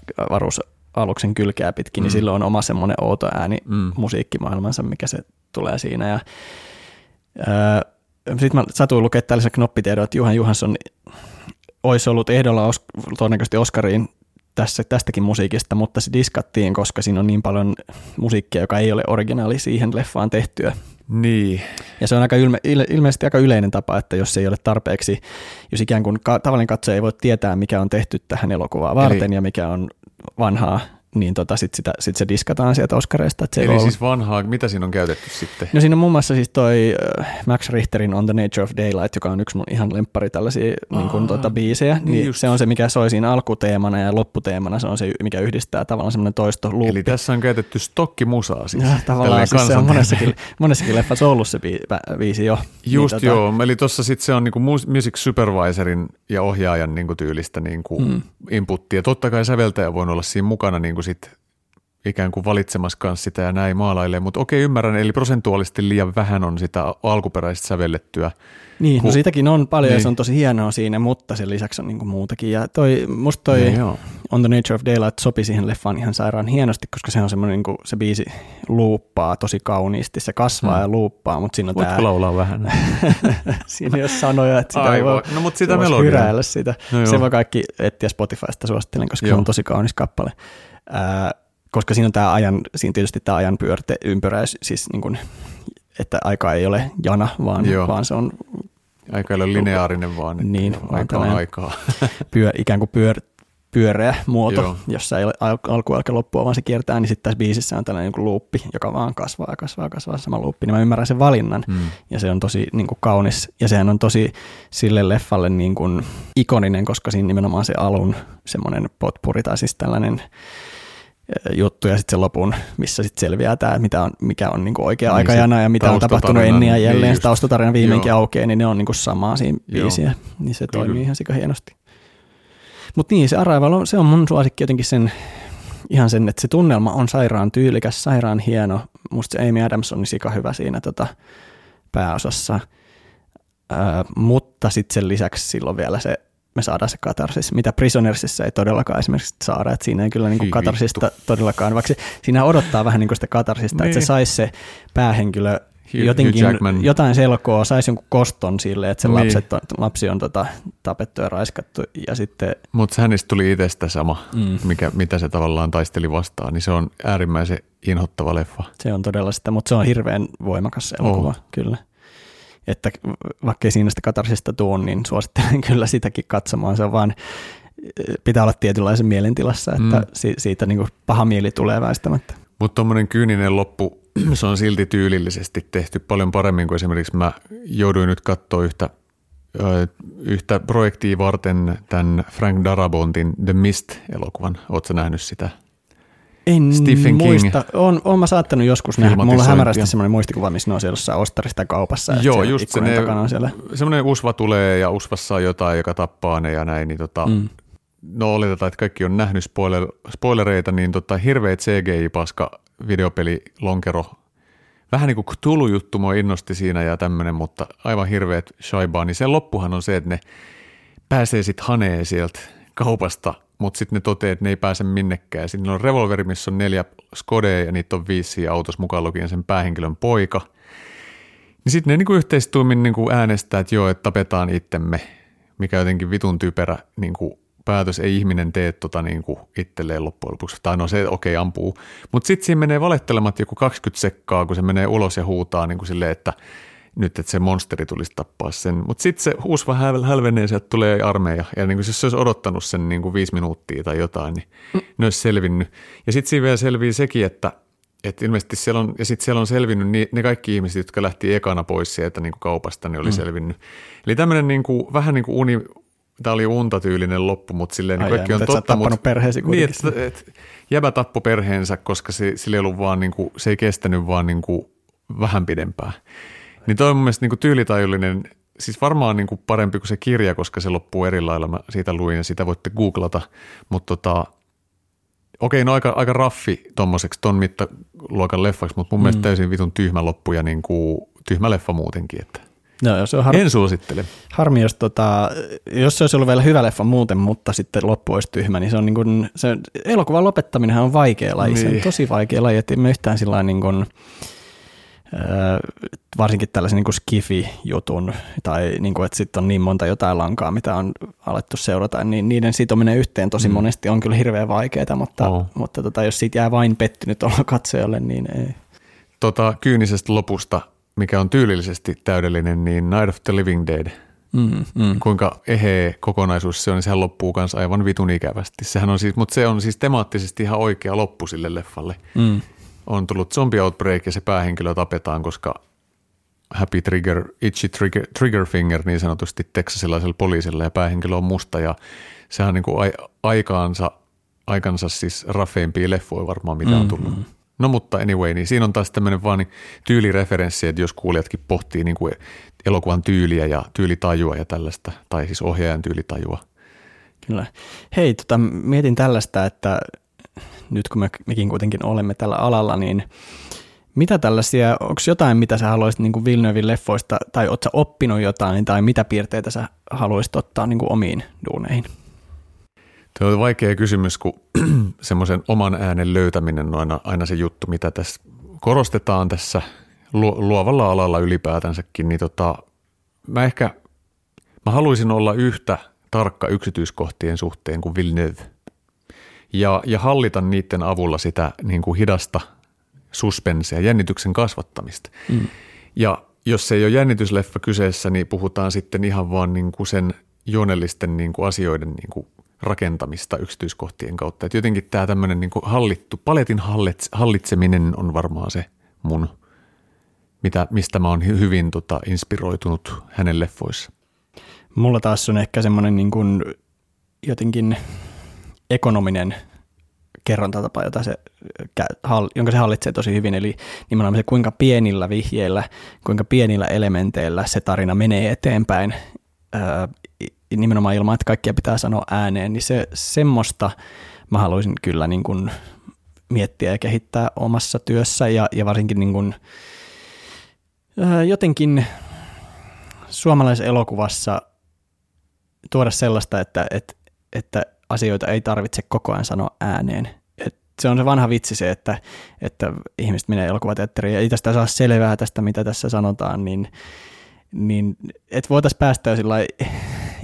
avaruusaluksen kylkeä pitkin, mm. Mm. niin silloin on oma semmoinen outo ääni Mm. musiikkimaailmansa, mikä se tulee siinä. Ja, sitten mä satuin lukea tällaisen knoppitiedon, että Juhan Johansson olisi ollut ehdolla os, todennäköisesti Oscariin tässä, tästäkin musiikista, mutta se diskattiin, koska siinä on niin paljon musiikkia, joka ei ole originaali siihen leffaan tehtyä. Niin. Ja se on aika ilme, ilme, ilmeisesti aika yleinen tapa, että jos ei ole tarpeeksi, jos ikään kuin ka, tavallinen katsoja ei voi tietää, mikä on tehty tähän elokuvaan varten Eli- ja mikä on vanhaa, niin tota, sitten sitä, sit se diskataan sieltä Oscareista. Että se Eli siis vanhaa, mitä siinä on käytetty sitten? No siinä on muun muassa siis toi äh, Max Richterin On the Nature of Daylight, joka on yksi mun ihan lemppari tällaisia niin kuin, Aa, tota, biisejä, niin niin, just. se on se, mikä soi siinä alkuteemana ja lopputeemana, se on se, mikä yhdistää tavallaan semmoinen toisto luuppi. Eli tässä on käytetty stokkimusaa siis. ja, tavallaan tälleen siis se on monessakin, monessakin leffassa ollut se biisi jo. Just niin, niin, joo, eli tuossa sitten se on niinku mus- music supervisorin ja ohjaajan niinku tyylistä niinku Mm. mm. inputtia. Totta kai säveltäjä voi olla siinä mukana niinku sit ikään kuin valitsemassa kanssa sitä ja näin maalailee, mutta okei ymmärrän, eli prosentuaalisesti liian vähän on sitä alkuperäistä sävellettyä. Niin, no Ku- sitäkin on paljon niin. ja Niin. se on tosi hienoa siinä, mutta sen lisäksi on niin kuin muutakin. Ja toi, musta toi Niin, joo. On the Nature of Daylight sopi siihen leffaan ihan sairaan hienosti, koska se on semmoinen, niin kuin, se biisi luuppaa tosi kauniisti, se kasvaa Hmm. ja luuppaa, mutta siinä on Voitko tää, laulaa vähän? [laughs] siinä ei ole sanoja, että sitä Ai ei voi. No mutta sitä melodiaa. sitä. No se voi kaikki etsiä Spotifysta, suosittelen, koska Joo. se on tosi kaunis kappale. Ää, koska siinä on tämä ajan, siinä tietysti tämä ajan pyörte, ympyräys, siis niin kuin, että aika ei ole jana, vaan, Joo. vaan se on Aika ei ole lineaarinen vaan, Niin, aika on aikaa. [laughs] pyö, ikään kuin pyör, pyöreä muoto, Joo. jossa ei ole al- alku eikä loppua, vaan se kiertää, niin sitten tässä biisissä on tällainen niin luuppi, joka vaan kasvaa ja kasvaa ja kasvaa sama luuppi, niin mä ymmärrän sen valinnan, Mm. ja se on tosi niin kuin kaunis, ja sehän on tosi sille leffalle niin kuin ikoninen, koska siinä nimenomaan se alun semmoinen potpuri, tai siis tällainen juttu, ja sitten se lopun, missä sitten selviää tämä, mitä on, mikä on niin kuin oikea Niin, aikajana, ja mitä on tapahtunut ennen ja niin jälleen, just. se taustatarina viimeinkin Joo. aukeaa, niin ne on niin kuin samaa siinä Joo. biisiä, niin se Kyllä, toimii ihan sika hienosti. Mutta niin, se Arrival on, se on mun suosikki jotenkin sen, ihan sen, että se tunnelma on sairaan tyylikäs, sairaan hieno. Musta se Amy Adams on niin sika hyvä siinä tota, pääosassa. Öö, mutta sitten sen lisäksi silloin vielä se, me saadaan se katarsis, mitä Prisonersissa ei todellakaan esimerkiksi saada, että siinä ei kyllä niinku Hyi katarsista todellakaan, vaikka se, siinä odottaa vähän niinku sitä katarsista, että se Niin. saisi se päähenkilö Hugh- jotenkin Hugh Jackman. jotain selkoa, saisi jonkun koston sille, että se Niin. lapset on, lapsi on tota, tapettu ja raiskattu ja sitten Mutta hänestä tuli itsestä sama, Mm. mikä, mitä se tavallaan taisteli vastaan, niin se on äärimmäisen inhottava leffa. se on todella sitä, mutta se on hirveän voimakas elokuva, Oh. kyllä. Että vaikka ei siinä sitä katarsista tuu, niin suosittelen [laughs] kyllä sitäkin katsomaan. Se on vaan, pitää olla tietynlaisen mielentilassa, että Mm. mm. si- siitä niin kuin paha mieli tulee väistämättä. Mutta tuommoinen kyyninen loppu, [clears throat] se on silti tyylillisesti tehty paljon paremmin kuin esimerkiksi mä jouduin nyt katsoa yhtä yhtä projektia varten tämän Frank Darabontin The Mist-elokuvan. Oletko nähnyt sitä? En Stephen muista. King. On, on mä saattanut joskus nähdä. Mulla on hämärästi semmoinen muistikuva, missä ne on siellä jossain ostarista kaupassa. Joo, just se, ne, on siellä. semmoinen usva tulee ja usvassa on jotain, joka tappaa ne ja näin. Niin tota, mm. No oletetaan, että kaikki on nähnyt spoiler, spoilereita, niin tota, hirveä CGI-paska videopeli lonkero. Vähän niin kuin Cthulhu-juttu mua innosti siinä ja tämmöinen, mutta aivan hirveät shaibaa. Niin sen loppuhan on se, että ne pääsee sitten haneen sieltä kaupasta – mutta sitten ne toteaa, että ne ei pääse minnekään. Sitten on revolveri, missä on neljä Skodea ja niitä on viisi autossa mukaan lukien sen päähenkilön poika. Niin sitten ne niinku yhteistuumin niinku äänestää, että joo, että tapetaan itsemme, mikä jotenkin vitun typerä niinku päätös. Ei ihminen tee tota niinku itselleen loppujen lopuksi. Tai no se, okei, okay, ampuu. Mutta sitten siinä menee valettelemat joku 20 sekkaa, kun se menee ulos ja huutaa niinku silleen, että – nyt, että se monsteri tulisi tappaa sen. Mutta sitten se häl- hälvenee, sieltä tulee armeija. Ja niin kuin siis se olisi odottanut sen niin kuin viisi minuuttia tai jotain, niin mm. ne olisi selvinnyt. Ja sitten siinä vielä selvii sekin, että, että ilmeisesti siellä on, ja sitten siellä on selvinnyt niin, ne kaikki ihmiset, jotka lähti ekana pois sieltä niin kuin kaupasta, niin oli mm. selvinnyt. Eli tämmöinen niin kuin, vähän niin kuin uni, tämä oli untatyylinen loppu, mutta silleen niin kaikki on totta. Mutta perheesi niin, että, että jäbä tappoi perheensä, koska se, sillä ei ollut vaan, niin kuin, se ei kestänyt vaan niin kuin vähän pidempään. Niin toi on mun mielestä niin tyylitajullinen, siis varmaan niin kuin parempi kuin se kirja, koska se loppuu eri lailla. Mä siitä luin ja sitä voitte googlata, mutta tota, okei, no aika, aika raffi tommoseksi ton mittaluokan leffaksi, mutta mun mm. mielestä täysin vitun tyhmä loppu ja niin kuin, tyhmä leffa muutenkin, että No, se on har... En suosittele. Harmi, jos, tota, jos se olisi ollut vielä hyvä leffa muuten, mutta sitten loppu olisi tyhmä, niin se on niin kuin, se, elokuvan lopettaminen on vaikea laji. Niin. Se on niin. tosi vaikea laji, että me yhtään sillä niin kuin, varsinkin tällaisen niin kuin skifi-jutun, tai niin kuin, että sitten on niin monta jotain lankaa, mitä on alettu seurata, niin niiden sitominen yhteen tosi mm. monesti on kyllä hirveän vaikeaa, mutta, oh. mutta tota, jos siitä jää vain pettynyt olla [laughs] katsojalle, niin ei. Tota, kyynisestä lopusta, mikä on tyylillisesti täydellinen, niin Night of the Living Dead – Mm, mm. Kuinka eheä kokonaisuus se on, niin sehän loppuu myös aivan vitun ikävästi. Sehän on siis, mutta se on siis temaattisesti ihan oikea loppu sille leffalle. Mm on tullut zombie outbreak ja se päähenkilö tapetaan, koska Happy Trigger, Itchy Trigger, Trigger Finger niin sanotusti teksasilaisella poliisilla ja päähenkilö on musta ja sehän on niin kuin aikaansa, aikansa siis raffeimpia leffoja varmaan mitä on tullut. Mm-hmm. No mutta anyway, niin siinä on taas tämmöinen vaan niin tyylireferenssi, että jos kuulijatkin pohtii niin kuin elokuvan tyyliä ja tyylitajua ja tällaista, tai siis ohjaajan tyylitajua. Kyllä. Hei, tota, mietin tällaista, että nyt kun me, mekin kuitenkin olemme tällä alalla, niin mitä tällaisia, onko jotain, mitä sä haluaisit niin Villeneuvein leffoista, tai ootko oppinut jotain, tai mitä piirteitä sä haluaisit ottaa niin kuin omiin duuneihin? Tuo on vaikea kysymys, kun [clears throat] semmoisen oman äänen löytäminen on aina, aina se juttu, mitä tässä korostetaan tässä luovalla alalla ylipäätänsäkin, niin tota, mä ehkä, mä haluaisin olla yhtä tarkka yksityiskohtien suhteen kuin Villeneuve – ja, ja hallita niiden avulla sitä niin kuin hidasta suspensia, jännityksen kasvattamista. Mm. Ja jos se ei ole jännitysleffa kyseessä, niin puhutaan sitten ihan vaan niin kuin sen juonellisten niin kuin asioiden niin kuin rakentamista yksityiskohtien kautta. Et jotenkin tämä tämmöinen niin hallittu, paletin hallitseminen on varmaan se mun, mitä, mistä mä oon hyvin tota, inspiroitunut hänen leffoissa. Mulla taas on ehkä semmoinen niin kuin jotenkin ekonominen kerrontatapa, jota se, jonka se hallitsee tosi hyvin, eli nimenomaan se, kuinka pienillä vihjeillä, kuinka pienillä elementeillä se tarina menee eteenpäin, nimenomaan ilman, että kaikkia pitää sanoa ääneen, niin se semmoista mä haluaisin kyllä niin kuin miettiä ja kehittää omassa työssä ja, ja varsinkin niin kuin, jotenkin suomalaisessa elokuvassa tuoda sellaista, että, että, että asioita ei tarvitse koko ajan sanoa ääneen. Et se on se vanha vitsi se, että, että ihmiset menee elokuvateatteriin ja ei tästä saa selvää tästä, mitä tässä sanotaan, niin, niin että voitaisiin päästä jo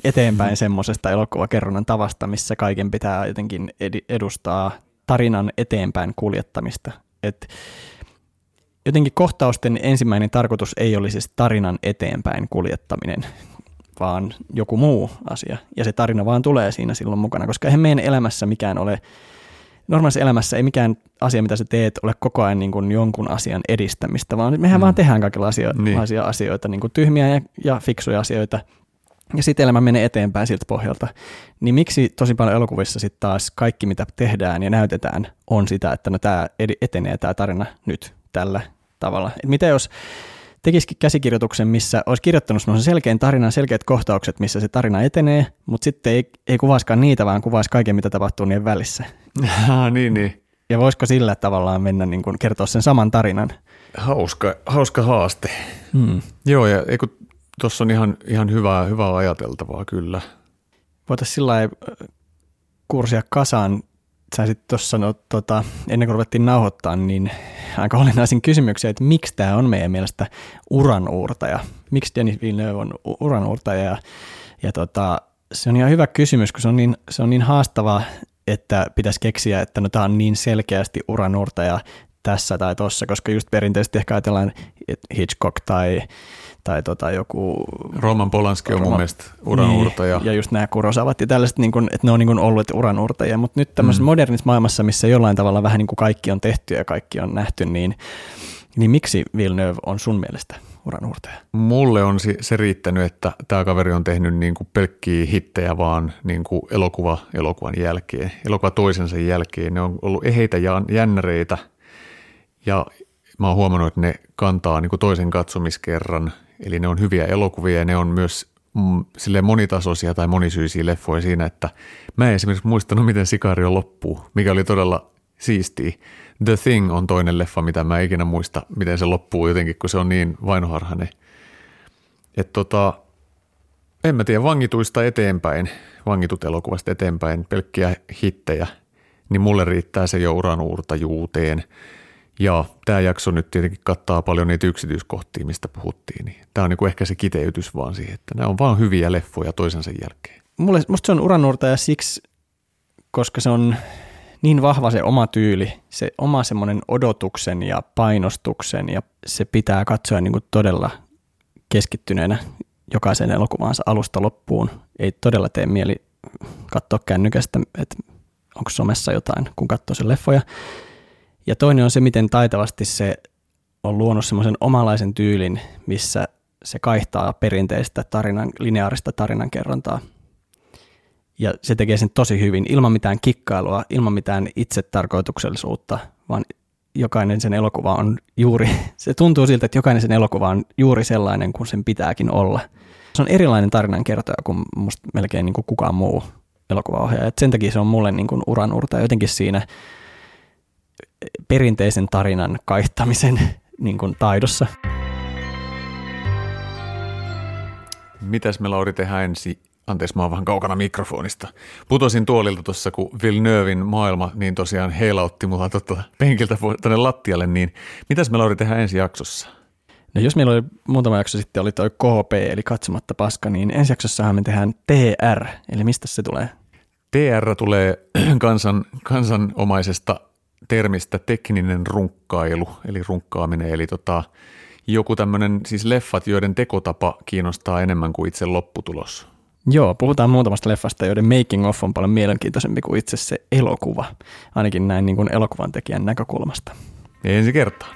eteenpäin mm. semmoisesta elokuvakerronnan tavasta, missä kaiken pitää jotenkin edustaa tarinan eteenpäin kuljettamista. Et jotenkin kohtausten ensimmäinen tarkoitus ei olisi siis tarinan eteenpäin kuljettaminen, vaan joku muu asia. Ja se tarina vaan tulee siinä silloin mukana, koska eihän meidän elämässä mikään ole, normaalissa elämässä ei mikään asia, mitä sä teet, ole koko ajan niin kuin jonkun asian edistämistä, vaan mehän mm. vaan tehdään kaikenlaisia niin. asioita, niin kuin tyhmiä ja, ja fiksuja asioita. ja sitten elämä menee eteenpäin siltä pohjalta. Niin miksi tosi paljon elokuvissa sitten taas kaikki, mitä tehdään ja näytetään, on sitä, että no tämä etenee tämä tarina nyt tällä tavalla. Et mitä jos tekisikin käsikirjoituksen, missä olisi kirjoittanut semmoisen selkeän tarinan, selkeät kohtaukset, missä se tarina etenee, mutta sitten ei, ei kuvaiskaan niitä, vaan kuvaisi kaiken, mitä tapahtuu niiden välissä. niin, niin. Ja voisiko sillä tavallaan mennä niin kuin kertoa sen saman tarinan? Hauska, hauska haaste. Hmm. Joo, ja tuossa on ihan, ihan hyvää, hyvää ajateltavaa kyllä. Voitaisiin sillä kurssia kasaan sä sitten tuossa no, tota, ennen kuin ruvettiin nauhoittaa, niin aika olennaisin kysymyksiä, että miksi tämä on meidän mielestä uranuurtaja? Miksi Denis Villeneuve on uranuurtaja? Ja, ja tota, se on ihan hyvä kysymys, kun se on niin, se on niin haastavaa, että pitäisi keksiä, että no tämä on niin selkeästi uranuurtaja tässä tai tuossa, koska just perinteisesti ehkä ajatellaan Hitchcock tai tai tota joku... Roman Polanski on Roman, mun mielestä uranuurtaja. Niin, ja just nämä Kurosavat ja tällaiset, niin kuin, että ne on niin kuin ollut uranuurtajia, mutta nyt tämmöisessä mm. modernissa maailmassa, missä jollain tavalla vähän niin kuin kaikki on tehty ja kaikki on nähty, niin, niin miksi Villeneuve on sun mielestä uranuurtaja? Mulle on se riittänyt, että tämä kaveri on tehnyt niin kuin pelkkiä hittejä vaan niin kuin elokuva elokuvan jälkeen, elokuva toisensa jälkeen. Ne on ollut eheitä ja jännäreitä ja mä oon huomannut, että ne kantaa niin kuin toisen katsomiskerran – Eli ne on hyviä elokuvia ja ne on myös mm, sille monitasoisia tai monisyisiä leffoja siinä, että mä en esimerkiksi muistanut, miten Sikario loppuu, mikä oli todella siistiä. The Thing on toinen leffa, mitä mä ikinä muista, miten se loppuu jotenkin, kun se on niin vainoharhainen. Että tota, en mä tiedä, vangituista eteenpäin, vangitut elokuvasta eteenpäin, pelkkiä hittejä, niin mulle riittää se jo uran uurtajuuteen – ja tämä jakso nyt tietenkin kattaa paljon niitä yksityiskohtia, mistä puhuttiin. Niin tämä on niin kuin ehkä se kiteytys vaan siihen, että nämä on vaan hyviä leffoja toisensa jälkeen. Mulle, musta se on uranuurtaja siksi, koska se on niin vahva se oma tyyli, se oma semmoinen odotuksen ja painostuksen ja se pitää katsoa niin kuin todella keskittyneenä jokaisen elokuvaansa alusta loppuun. Ei todella tee mieli katsoa kännykästä, että onko somessa jotain, kun katsoo sen leffoja. Ja toinen on se, miten taitavasti se on luonut semmoisen omalaisen tyylin, missä se kaihtaa perinteistä tarinan, lineaarista tarinankerrontaa. Ja se tekee sen tosi hyvin, ilman mitään kikkailua, ilman mitään itsetarkoituksellisuutta, vaan jokainen sen elokuva on juuri, [laughs] se tuntuu siltä, että jokainen sen elokuva on juuri sellainen kuin sen pitääkin olla. Se on erilainen tarinankertoja kuin musta melkein niin kuin kukaan muu elokuvaohjaaja. Et sen takia se on mulle niin kuin uranurta jotenkin siinä perinteisen tarinan kaihtamisen niin kuin taidossa. Mitäs me Lauri tehdään ensi? Anteeksi, mä oon vähän kaukana mikrofonista. Putosin tuolilta tuossa, kun Villeneuvein maailma niin tosiaan heilautti mulla tota penkiltä tänne lattialle, niin mitäs me Lauri tehdään ensi jaksossa? No jos meillä oli muutama jakso sitten oli toi KP, eli katsomatta paska, niin ensi jaksossahan me tehdään TR, eli mistä se tulee? TR tulee [clears throat] kansan, kansanomaisesta termistä tekninen runkkailu, eli runkkaaminen, eli tota, joku tämmöinen, siis leffat, joiden tekotapa kiinnostaa enemmän kuin itse lopputulos. Joo, puhutaan muutamasta leffasta, joiden making of on paljon mielenkiintoisempi kuin itse se elokuva, ainakin näin niin kuin elokuvan tekijän näkökulmasta. Ensi kertaa.